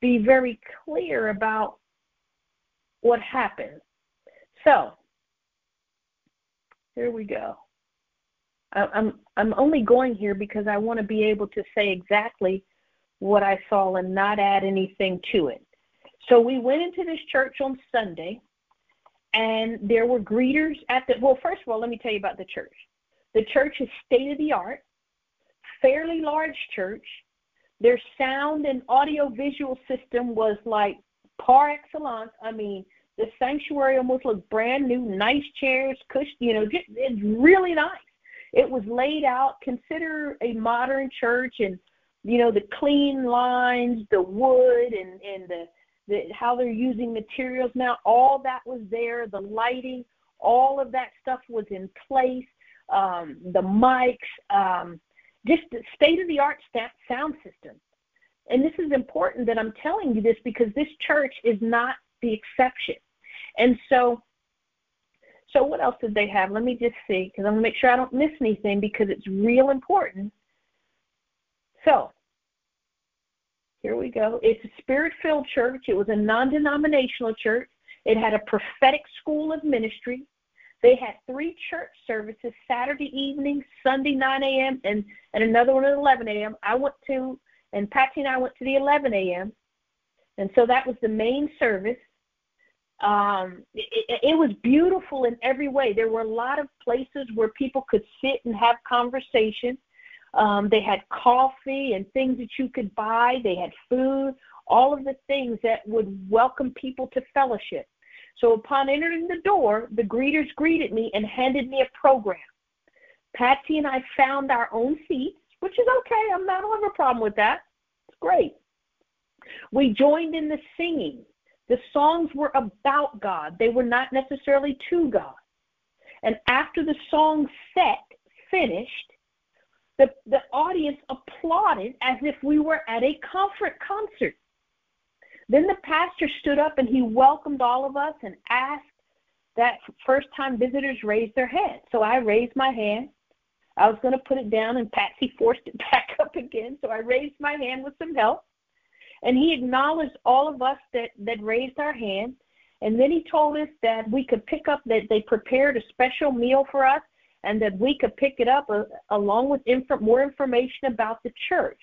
be very clear about what happened. So, here we go. I'm I'm only going here because I want to be able to say exactly what I saw and not add anything to it. So we went into this church on Sunday, and there were greeters at the. Well, first of all, let me tell you about the church. The church is state of the art, fairly large church. Their sound and audio visual system was like par excellence. I mean, the sanctuary almost looked brand new, nice chairs, cush, you know, just, it's really nice. It was laid out. Consider a modern church, and you know the clean lines, the wood, and and the, the how they're using materials now. All that was there. The lighting, all of that stuff was in place. Um, the mics, um, just the state of the art sound system. And this is important that I'm telling you this because this church is not the exception. And so, so what else did they have? Let me just see because I'm gonna make sure I don't miss anything because it's real important. So, here we go. It's a spirit-filled church. It was a non-denominational church. It had a prophetic school of ministry. They had three church services Saturday evening, Sunday 9 a.m., and, and another one at 11 a.m. I went to, and Patsy and I went to the 11 a.m. And so that was the main service. Um, it, it was beautiful in every way. There were a lot of places where people could sit and have conversation. Um, they had coffee and things that you could buy. They had food, all of the things that would welcome people to fellowship. So upon entering the door, the greeters greeted me and handed me a program. Patsy and I found our own seats, which is okay. I'm not, I have a problem with that. It's great. We joined in the singing. The songs were about God. They were not necessarily to God. And after the song set finished, the, the audience applauded as if we were at a comfort concert. Then the pastor stood up and he welcomed all of us and asked that first time visitors raise their hand. So I raised my hand. I was going to put it down and Patsy forced it back up again. So I raised my hand with some help. And he acknowledged all of us that, that raised our hand. And then he told us that we could pick up, that they prepared a special meal for us and that we could pick it up uh, along with inf- more information about the church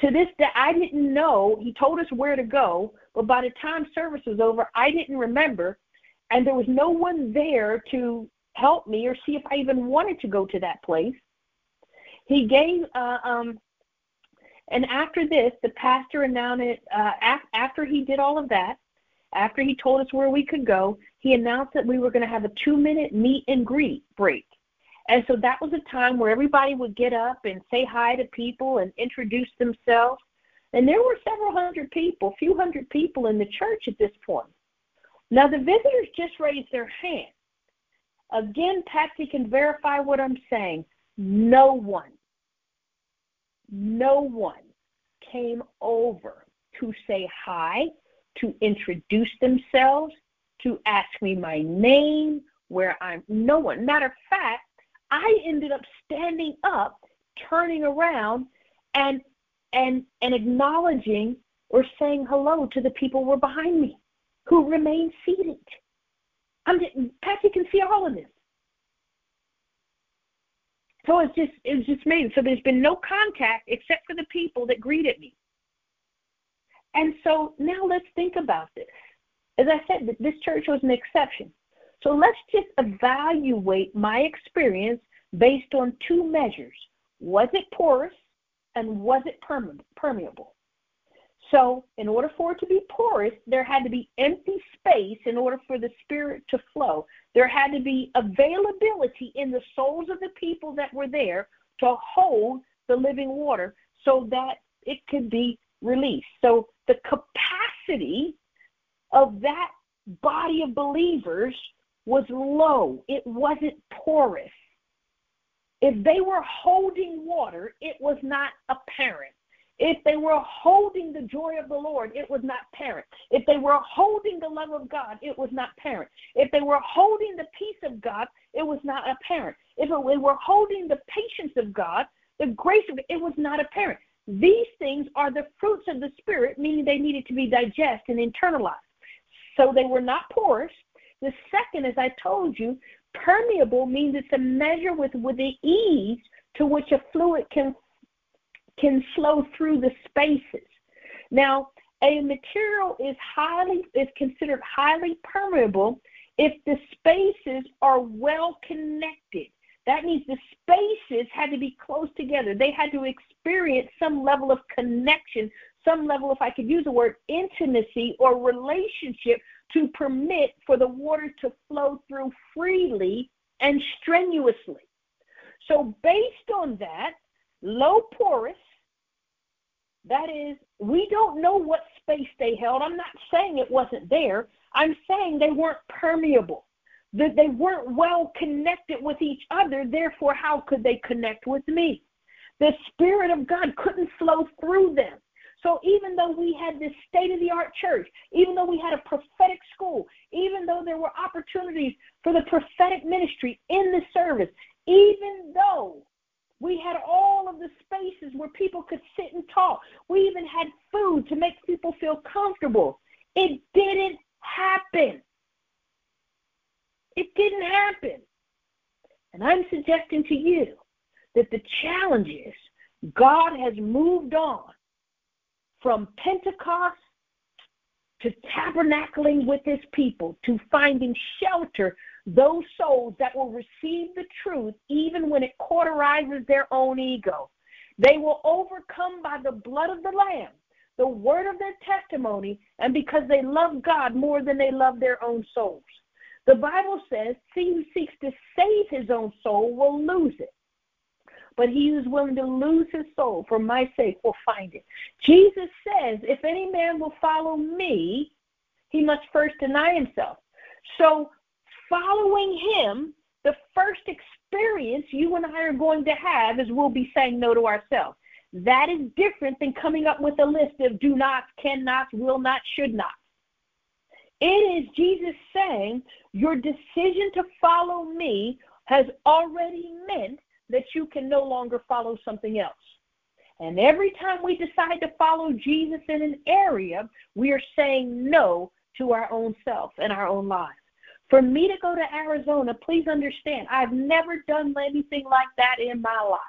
to this day, I didn't know. He told us where to go, but by the time service was over, I didn't remember, and there was no one there to help me or see if I even wanted to go to that place. He gave, uh, um, and after this, the pastor announced. Uh, af- after he did all of that, after he told us where we could go, he announced that we were going to have a two-minute meet and greet break. And so that was a time where everybody would get up and say hi to people and introduce themselves. And there were several hundred people, few hundred people in the church at this point. Now the visitors just raised their hand. Again, Patsy can verify what I'm saying. No one, no one came over to say hi, to introduce themselves, to ask me my name, where I'm. No one. Matter of fact, I ended up standing up, turning around, and and and acknowledging or saying hello to the people who were behind me, who remained seated. I'm just, Patsy can see all of this. So it's just it's just me. So there's been no contact except for the people that greeted me. And so now let's think about this. As I said, this church was an exception. So let's just evaluate my experience based on two measures. Was it porous and was it permeable? So, in order for it to be porous, there had to be empty space in order for the Spirit to flow. There had to be availability in the souls of the people that were there to hold the living water so that it could be released. So, the capacity of that body of believers was low, it wasn't porous. If they were holding water, it was not apparent. If they were holding the joy of the Lord, it was not apparent. If they were holding the love of God, it was not apparent. If they were holding the peace of God, it was not apparent. If they were holding the patience of God, the grace of it, it was not apparent. These things are the fruits of the Spirit, meaning they needed to be digested and internalized. So they were not porous, the second, as I told you, permeable means it's a measure with, with the ease to which a fluid can can flow through the spaces. Now, a material is highly is considered highly permeable if the spaces are well connected. That means the spaces had to be close together. They had to experience some level of connection, some level, if I could use the word, intimacy or relationship to permit for the water to flow through freely and strenuously. So, based on that, low porous, that is, we don't know what space they held. I'm not saying it wasn't there. I'm saying they weren't permeable, that they weren't well connected with each other. Therefore, how could they connect with me? The Spirit of God couldn't flow through them. So even though we had this state of the art church, even though we had a prophetic school, even though there were opportunities for the prophetic ministry in the service, even though we had all of the spaces where people could sit and talk, we even had food to make people feel comfortable. It didn't happen. It didn't happen. And I'm suggesting to you that the challenge is God has moved on from Pentecost to tabernacling with his people, to finding shelter, those souls that will receive the truth even when it cauterizes their own ego. They will overcome by the blood of the Lamb, the word of their testimony, and because they love God more than they love their own souls. The Bible says, He who seeks to save his own soul will lose it but he who's willing to lose his soul for my sake will find it. Jesus says, if any man will follow me, he must first deny himself. So, following him, the first experience you and I are going to have is we'll be saying no to ourselves. That is different than coming up with a list of do not, cannot, will not, should not. It is Jesus saying, Your decision to follow me has already meant that you can no longer follow something else. And every time we decide to follow Jesus in an area, we are saying no to our own self and our own lives. For me to go to Arizona, please understand, I've never done anything like that in my life.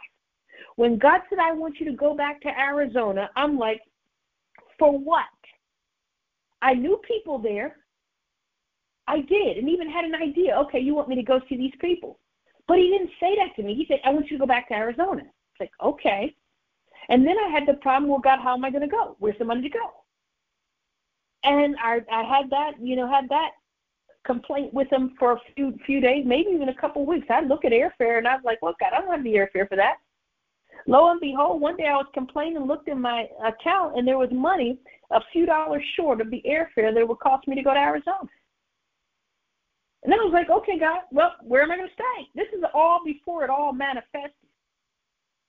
When God said, I want you to go back to Arizona, I'm like, for what? I knew people there. I did, and even had an idea. Okay, you want me to go see these people. But he didn't say that to me. He said, I want you to go back to Arizona. It's like, okay. And then I had the problem, well, God, how am I going to go? Where's the money to go? And I, I had that, you know, had that complaint with them for a few few days, maybe even a couple weeks. I look at airfare and I was like, look, God, I don't have the airfare for that. Lo and behold, one day I was complaining, and looked in my account, and there was money a few dollars short of the airfare that it would cost me to go to Arizona. And then I was like, okay, God, well, where am I going to stay? This is all before it all manifested.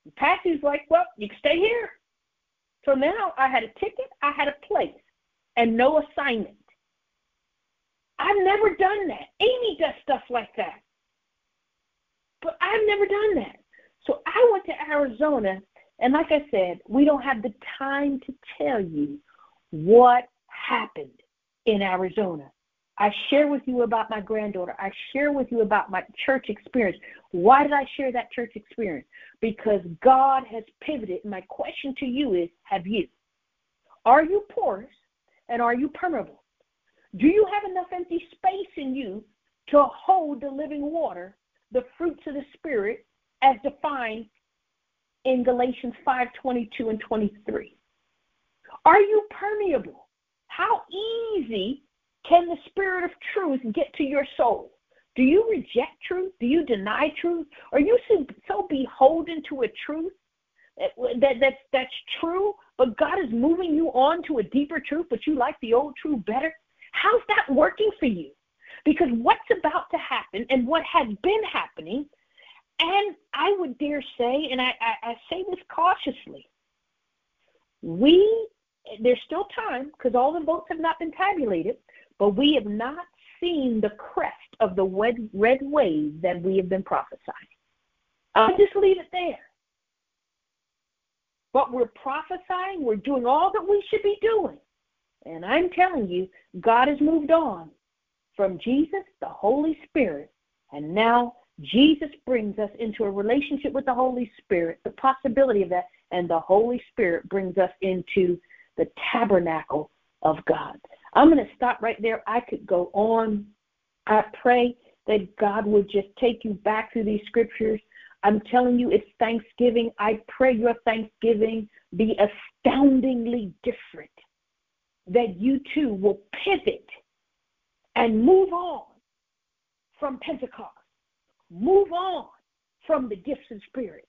And Patsy's like, well, you can stay here. So now I had a ticket, I had a place, and no assignment. I've never done that. Amy does stuff like that. But I've never done that. So I went to Arizona, and like I said, we don't have the time to tell you what happened in Arizona. I share with you about my granddaughter. I share with you about my church experience. Why did I share that church experience? Because God has pivoted. My question to you is have you? Are you porous and are you permeable? Do you have enough empty space in you to hold the living water, the fruits of the Spirit, as defined in Galatians 5 22 and 23? Are you permeable? How easy can the Spirit of truth get to your soul? Do you reject truth? Do you deny truth? Are you so beholden to a truth that, that that's, that's true, but God is moving you on to a deeper truth, but you like the old truth better? How's that working for you? Because what's about to happen and what has been happening, and I would dare say, and I, I, I say this cautiously, we there's still time because all the votes have not been tabulated, but we have not seen the crest of the red, red wave that we have been prophesying. I'll just leave it there. But we're prophesying, we're doing all that we should be doing. And I'm telling you, God has moved on from Jesus, the Holy Spirit, and now Jesus brings us into a relationship with the Holy Spirit, the possibility of that, and the Holy Spirit brings us into the tabernacle of God. I'm going to stop right there. I could go on. I pray that God would just take you back through these scriptures. I'm telling you, it's Thanksgiving. I pray your Thanksgiving be astoundingly different, that you too will pivot and move on from Pentecost, move on from the gifts of Spirit.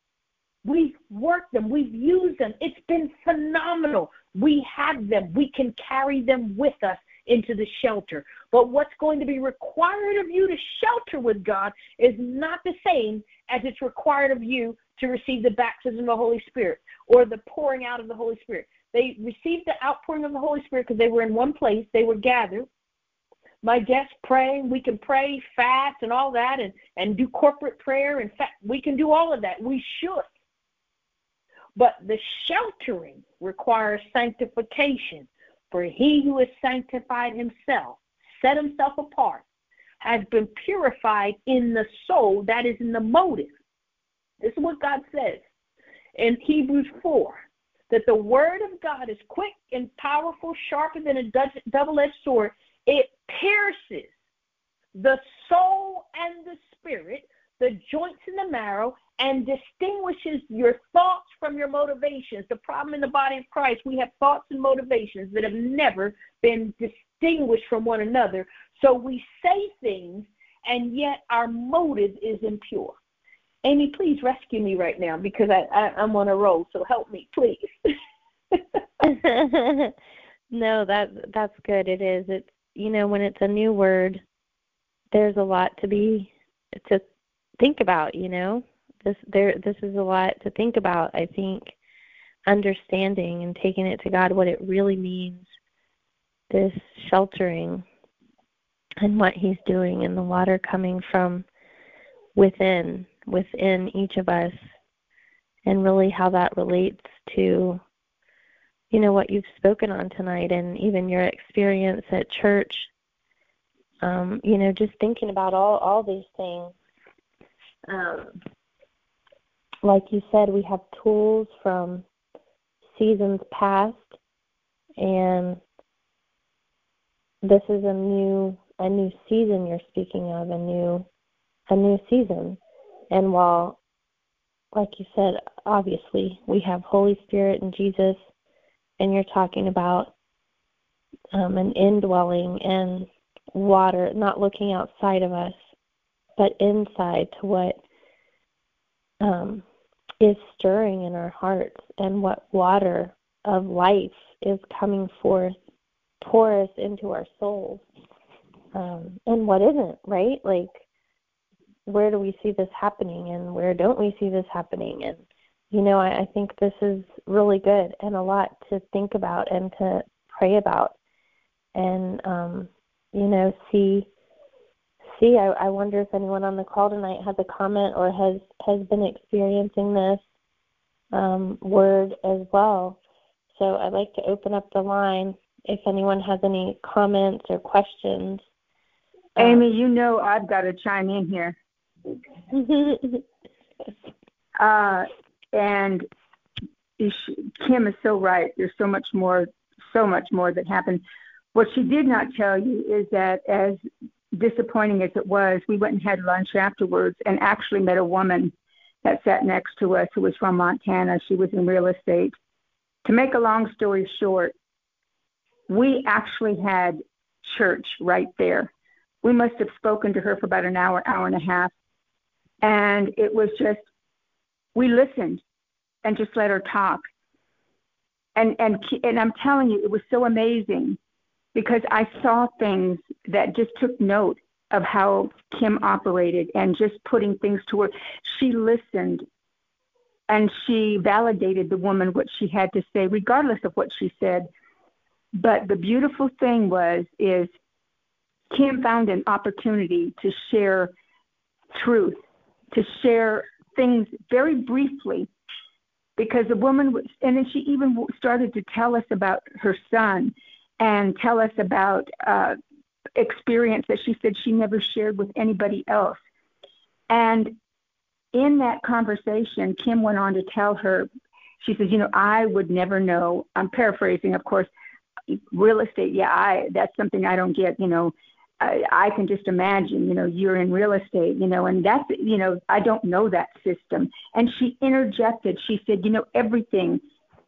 We've worked them, we've used them. It's been phenomenal. We have them, we can carry them with us into the shelter. But what's going to be required of you to shelter with God is not the same as it's required of you to receive the baptism of the Holy Spirit or the pouring out of the Holy Spirit. They received the outpouring of the Holy Spirit because they were in one place, they were gathered. My guests praying, we can pray, fast, and all that, and, and do corporate prayer. In fact, we can do all of that. We should. But the sheltering requires sanctification. For he who has sanctified himself, set himself apart, has been purified in the soul, that is in the motive. This is what God says in Hebrews 4 that the word of God is quick and powerful, sharper than a double edged sword. It pierces the soul and the spirit, the joints and the marrow, and distinguishes your thoughts from your motivations. The problem in the body of Christ, we have thoughts and motivations that have never been distinguished from one another. So we say things, and yet our motive is impure. Amy, please rescue me right now because I, I I'm on a roll. So help me, please. no, that that's good. It is. It's you know when it's a new word, there's a lot to be to think about. You know, this there this is a lot to think about. I think understanding and taking it to God what it really means. This sheltering and what He's doing, and the water coming from within within each of us and really how that relates to you know what you've spoken on tonight and even your experience at church. Um you know just thinking about all all these things. Um like you said we have tools from seasons past and this is a new a new season you're speaking of a new a new season and while, like you said, obviously we have Holy Spirit and Jesus, and you're talking about um, an indwelling and water, not looking outside of us, but inside to what um, is stirring in our hearts and what water of life is coming forth porous into our souls um, and what isn't, right? Like where do we see this happening and where don't we see this happening? And you know I, I think this is really good and a lot to think about and to pray about. And um you know see see I, I wonder if anyone on the call tonight has a comment or has has been experiencing this um, word as well. So i'd like to open up the line if anyone has any comments or questions. Amy um, you know i've got to chime in here uh, and Kim is so right. There's so much more, so much more that happened. What she did not tell you is that as disappointing as it was, we went and had lunch afterwards and actually met a woman that sat next to us who was from Montana. She was in real estate. To make a long story short, we actually had church right there. We must have spoken to her for about an hour, hour and a half and it was just we listened and just let her talk and and and I'm telling you it was so amazing because I saw things that just took note of how Kim operated and just putting things to work. She listened and she validated the woman what she had to say regardless of what she said. But the beautiful thing was is Kim found an opportunity to share truth to share things very briefly because the woman was, and then she even started to tell us about her son and tell us about uh, experience that she said she never shared with anybody else. And in that conversation, Kim went on to tell her, she says, you know, I would never know. I'm paraphrasing, of course. Real estate, yeah, I that's something I don't get. You know, I, I can just imagine, you know, you're in real estate, you know, and that's, you know, I don't know that system. And she interjected. She said, you know, everything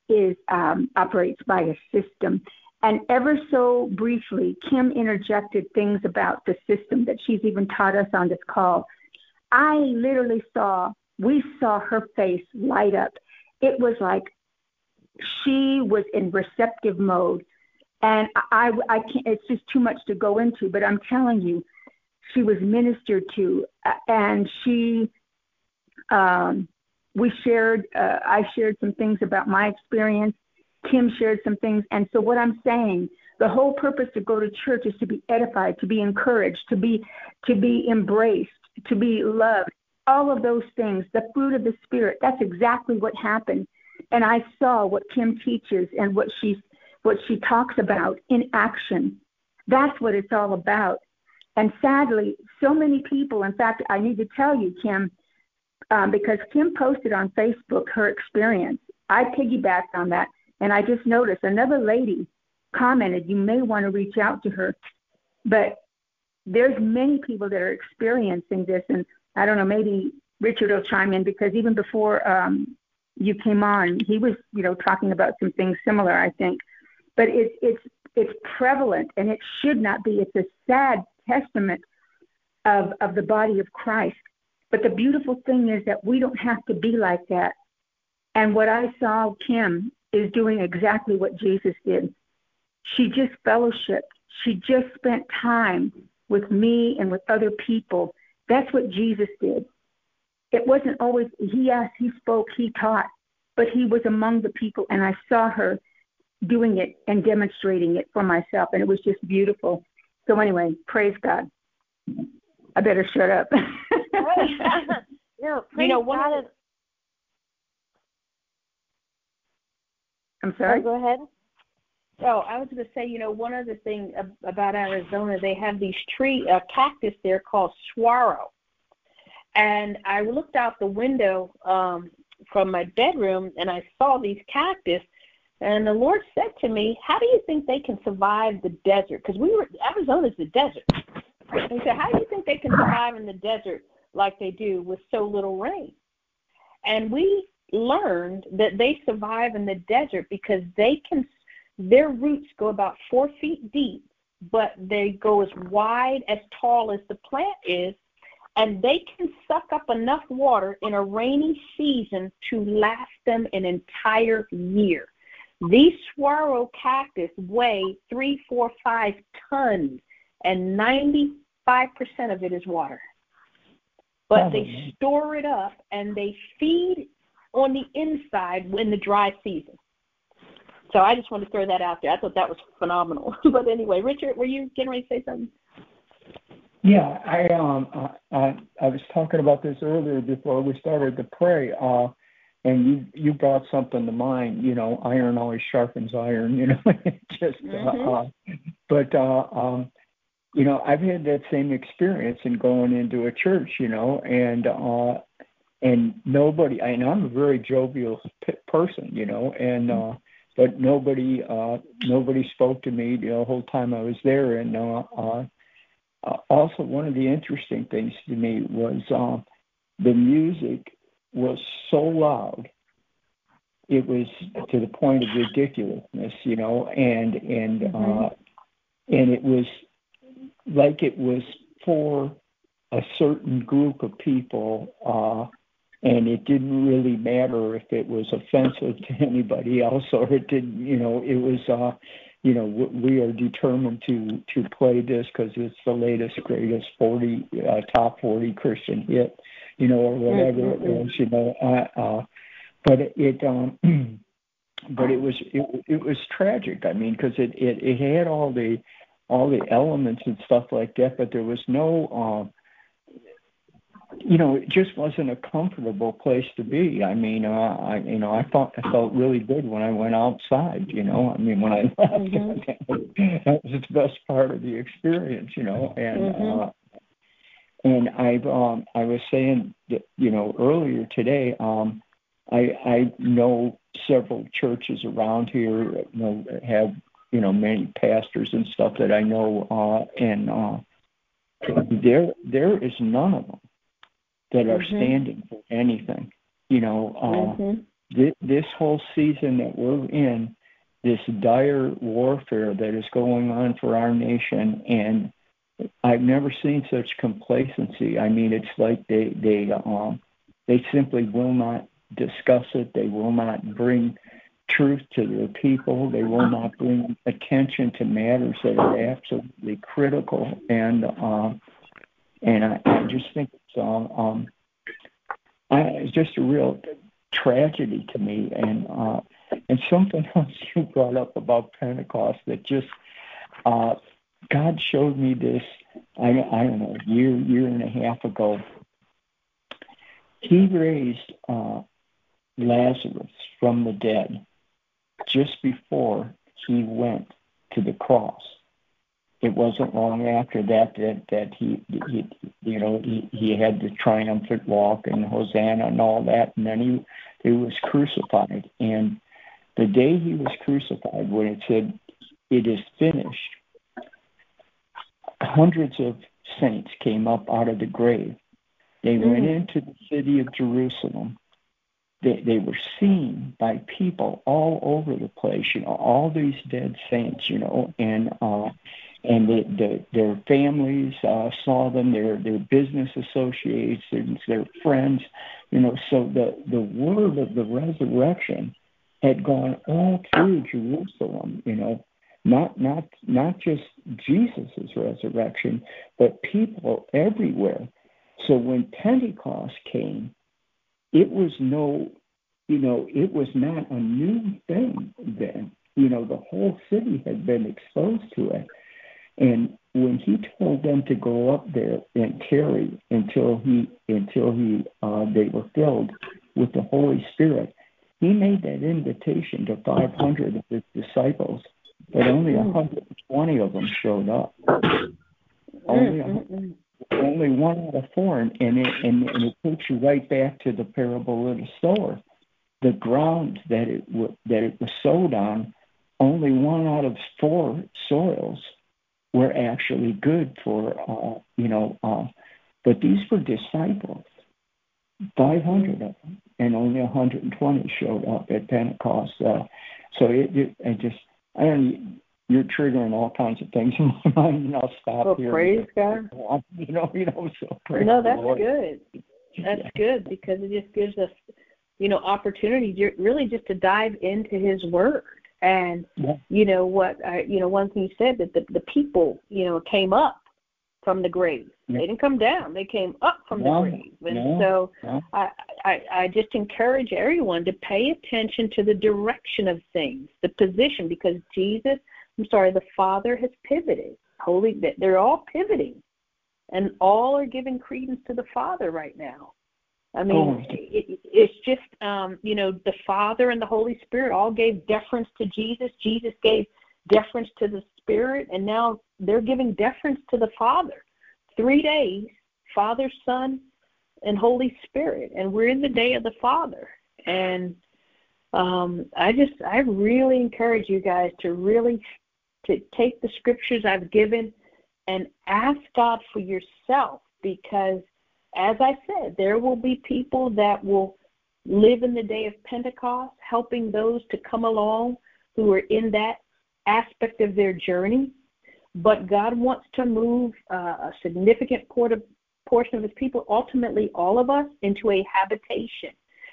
is um, operates by a system. And ever so briefly, Kim interjected things about the system that she's even taught us on this call. I literally saw, we saw her face light up. It was like she was in receptive mode and I, I can't. It's just too much to go into. But I'm telling you, she was ministered to, and she, um, we shared. Uh, I shared some things about my experience. Kim shared some things, and so what I'm saying, the whole purpose to go to church is to be edified, to be encouraged, to be, to be embraced, to be loved. All of those things, the fruit of the spirit. That's exactly what happened. And I saw what Kim teaches and what she's what she talks about in action. That's what it's all about. And sadly, so many people, in fact, I need to tell you, Kim, um, because Kim posted on Facebook her experience. I piggybacked on that, and I just noticed another lady commented, you may want to reach out to her. But there's many people that are experiencing this, and I don't know, maybe Richard will chime in because even before um, you came on, he was, you know, talking about some things similar, I think but it's it's it's prevalent and it should not be. It's a sad testament of of the body of Christ. But the beautiful thing is that we don't have to be like that. And what I saw Kim is doing exactly what Jesus did. She just fellowshiped. She just spent time with me and with other people. That's what Jesus did. It wasn't always he asked, he spoke, he taught, but he was among the people and I saw her doing it and demonstrating it for myself, and it was just beautiful. So anyway, praise God. I better shut up. no, you know, one God of I'm sorry. Oh, go ahead. Oh, I was going to say, you know, one other thing about Arizona, they have these tree uh, cactus there called saguaro, and I looked out the window um, from my bedroom and I saw these cactus, and the Lord said to me, How do you think they can survive the desert? Because we were Arizona's the desert. And he said, How do you think they can survive in the desert like they do with so little rain? And we learned that they survive in the desert because they can their roots go about four feet deep, but they go as wide as tall as the plant is, and they can suck up enough water in a rainy season to last them an entire year. These saguaro cactus weigh three, four, five tons, and 95% of it is water. But they store it up and they feed on the inside when the dry season. So I just want to throw that out there. I thought that was phenomenal. but anyway, Richard, were you getting ready to say something? Yeah, I um I I was talking about this earlier before we started to pray. Uh, and you you brought something to mind you know iron always sharpens iron you know just uh, mm-hmm. uh, but uh um you know i've had that same experience in going into a church you know and uh and nobody and i'm a very jovial person you know and uh but nobody uh nobody spoke to me you know, the whole time i was there and uh uh also one of the interesting things to me was uh the music was so loud it was to the point of ridiculousness you know and and mm-hmm. uh and it was like it was for a certain group of people uh and it didn't really matter if it was offensive to anybody else or it didn't you know it was uh you know we are determined to to play this because it's the latest greatest 40 uh, top 40 christian hit you know, or whatever mm-hmm. it was, you know. Uh, uh, but it, um, but it was it, it was tragic. I mean, because it, it it had all the all the elements and stuff like that, but there was no. Um, you know, it just wasn't a comfortable place to be. I mean, uh, I, you know, I thought I felt really good when I went outside. You know, I mean, when I left, mm-hmm. that was the best part of the experience. You know, and mm-hmm. uh, and I've um, I was saying that you know earlier today, um, I I know several churches around here you know have you know many pastors and stuff that I know, uh, and uh, there there is none of them that are mm-hmm. standing for anything. You know, uh, mm-hmm. th- this whole season that we're in, this dire warfare that is going on for our nation, and I've never seen such complacency. I mean, it's like they they um, they simply will not discuss it. They will not bring truth to their people. They will not bring attention to matters that are absolutely critical. And uh, and I, I just think it's um, um I, it's just a real tragedy to me. And uh, and something else you brought up about Pentecost that just uh, God showed me this. I I don't know year year and a half ago. He raised uh, Lazarus from the dead just before he went to the cross. It wasn't long after that that that he, he you know he, he had the triumphant walk and Hosanna and all that, and then he he was crucified. And the day he was crucified, when it said it is finished, hundreds of saints came up out of the grave. They mm. went into the city of Jerusalem they, they were seen by people all over the place, you know, all these dead saints, you know, and uh, and the, the, their families uh, saw them, their their business associates, their, their friends, you know. So the the word of the resurrection had gone all through Jerusalem, you know, not not not just Jesus's resurrection, but people everywhere. So when Pentecost came, it was no, you know, it was not a new thing then. You know, the whole city had been exposed to it. And when he told them to go up there and tarry until he until he uh, they were filled with the Holy Spirit, he made that invitation to 500 of his disciples, but only 120 of them showed up. Only only one out of four, and it, and, and it takes you right back to the parable of the sower. The ground that it w- that it was sowed on, only one out of four soils were actually good for uh, you know. Uh, but these were disciples, 500 of them, and only 120 showed up at Pentecost. Uh, so it, it, it just Don't you're triggering all kinds of things in my mind, and I'll stop well, here. Praise God. You know, you know, so praise No, that's good. That's yeah. good because it just gives us, you know, opportunity really just to dive into His Word. And yeah. you know what? I, you know, one thing you said that the the people, you know, came up from the grave. They didn't come down; they came up from no, the grave. And no, so, no. I, I I just encourage everyone to pay attention to the direction of things, the position, because Jesus I'm sorry, the Father has pivoted. Holy, they're all pivoting, and all are giving credence to the Father right now. I mean, oh. it, it's just um, you know the Father and the Holy Spirit all gave deference to Jesus. Jesus gave deference to the Spirit, and now they're giving deference to the Father. Three days, Father, Son, and Holy Spirit, and we're in the day of the Father. And um, I just, I really encourage you guys to really to take the scriptures I've given and ask God for yourself because, as I said, there will be people that will live in the day of Pentecost, helping those to come along who are in that aspect of their journey. But God wants to move uh, a significant port portion of His people, ultimately all of us, into a habitation.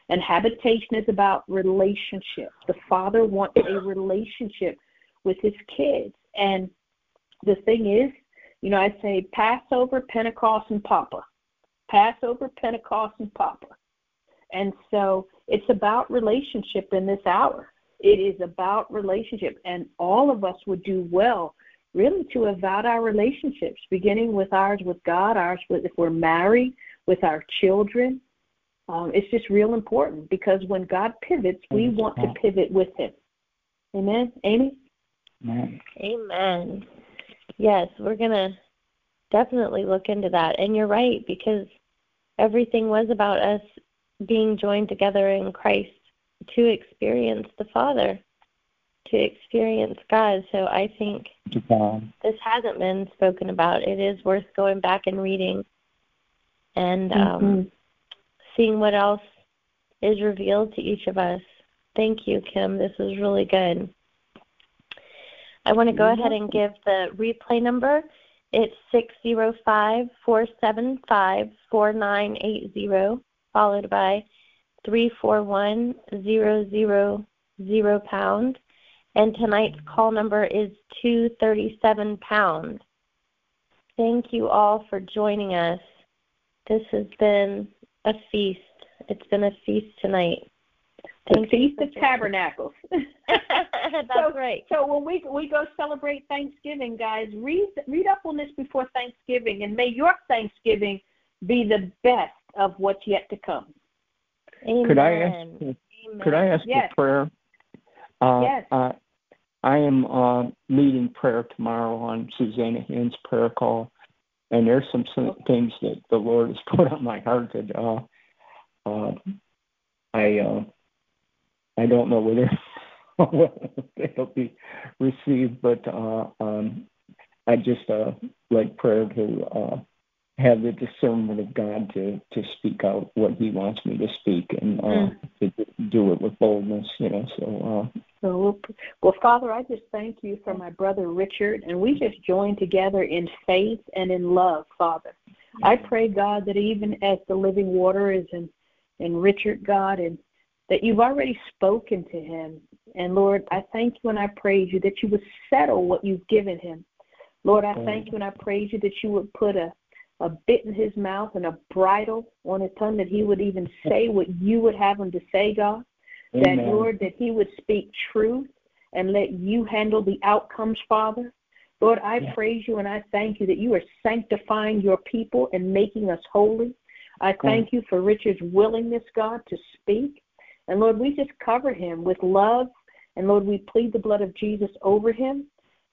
And habitation is about relationship. The Father wants a relationship with his kids. And the thing is, you know, I say Passover, Pentecost, and Papa. Passover, Pentecost, and Papa. And so it's about relationship in this hour. It is about relationship. And all of us would do well really to about our relationships, beginning with ours with God, ours with if we're married, with our children. Um, it's just real important because when God pivots, we want to pivot with Him. Amen. Amy? Amen. Amen. Yes, we're going to definitely look into that. And you're right, because everything was about us being joined together in Christ to experience the Father, to experience God. So I think this hasn't been spoken about. It is worth going back and reading and um, mm-hmm. seeing what else is revealed to each of us. Thank you, Kim. This was really good. I want to go ahead and give the replay number. It's six zero five four seven five four nine eight zero, followed by three four one zero zero zero pound. And tonight's call number is two thirty seven pound. Thank you all for joining us. This has been a feast. It's been a feast tonight. The Feast of Tabernacles. That's so, right. So when we we go celebrate Thanksgiving, guys, read read up on this before Thanksgiving, and may your Thanksgiving be the best of what's yet to come. Amen. Could I ask? Amen. Could I ask yes. a prayer? Uh, yes. Uh, I am uh, leading prayer tomorrow on Susanna Hand's prayer call, and there's some, some things that the Lord has put on my heart that uh, uh, I uh, I don't know whether they'll be received, but uh, um, I just uh, like prayer to uh, have the discernment of God to to speak out what He wants me to speak and uh, mm. to do it with boldness, you know. So. Uh, so, well, Father, I just thank you for my brother Richard, and we just join together in faith and in love, Father. I pray, God, that even as the living water is in in Richard, God, and that you've already spoken to him. And Lord, I thank you and I praise you that you would settle what you've given him. Lord, I thank mm. you and I praise you that you would put a, a bit in his mouth and a bridle on his tongue that he would even say what you would have him to say, God. Amen. That, Lord, that he would speak truth and let you handle the outcomes, Father. Lord, I yeah. praise you and I thank you that you are sanctifying your people and making us holy. I thank you for Richard's willingness, God, to speak. And Lord, we just cover him with love. And Lord, we plead the blood of Jesus over him.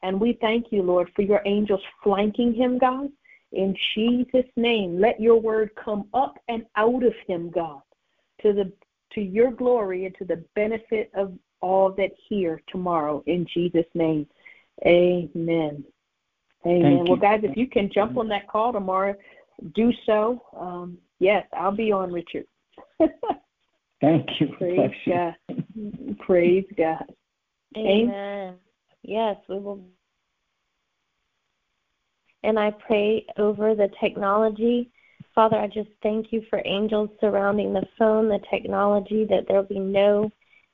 And we thank you, Lord, for your angels flanking him, God. In Jesus' name, let your word come up and out of him, God, to the to your glory and to the benefit of all that hear tomorrow. In Jesus' name. Amen. Amen. well, guys, if you can jump on that call tomorrow, do so. Um, yes, I'll be on, Richard. Thank you. Praise God. Praise God. Amen. Yes, we will. And I pray over the technology. Father, I just thank you for angels surrounding the phone, the technology, that there'll be no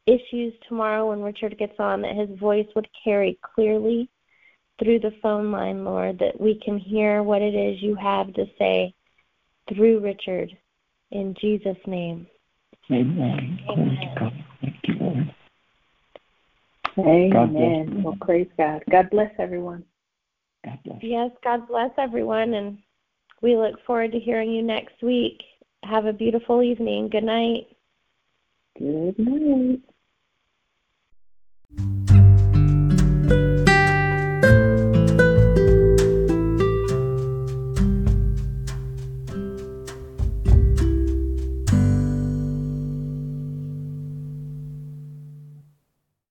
issues tomorrow when Richard gets on, that his voice would carry clearly through the phone line, Lord, that we can hear what it is you have to say through Richard. In Jesus' name. Amen. Amen. Thank you, Lord. Amen. Well, praise God. God bless everyone. God bless. Yes, God bless everyone, and we look forward to hearing you next week. Have a beautiful evening. Good night. Good night.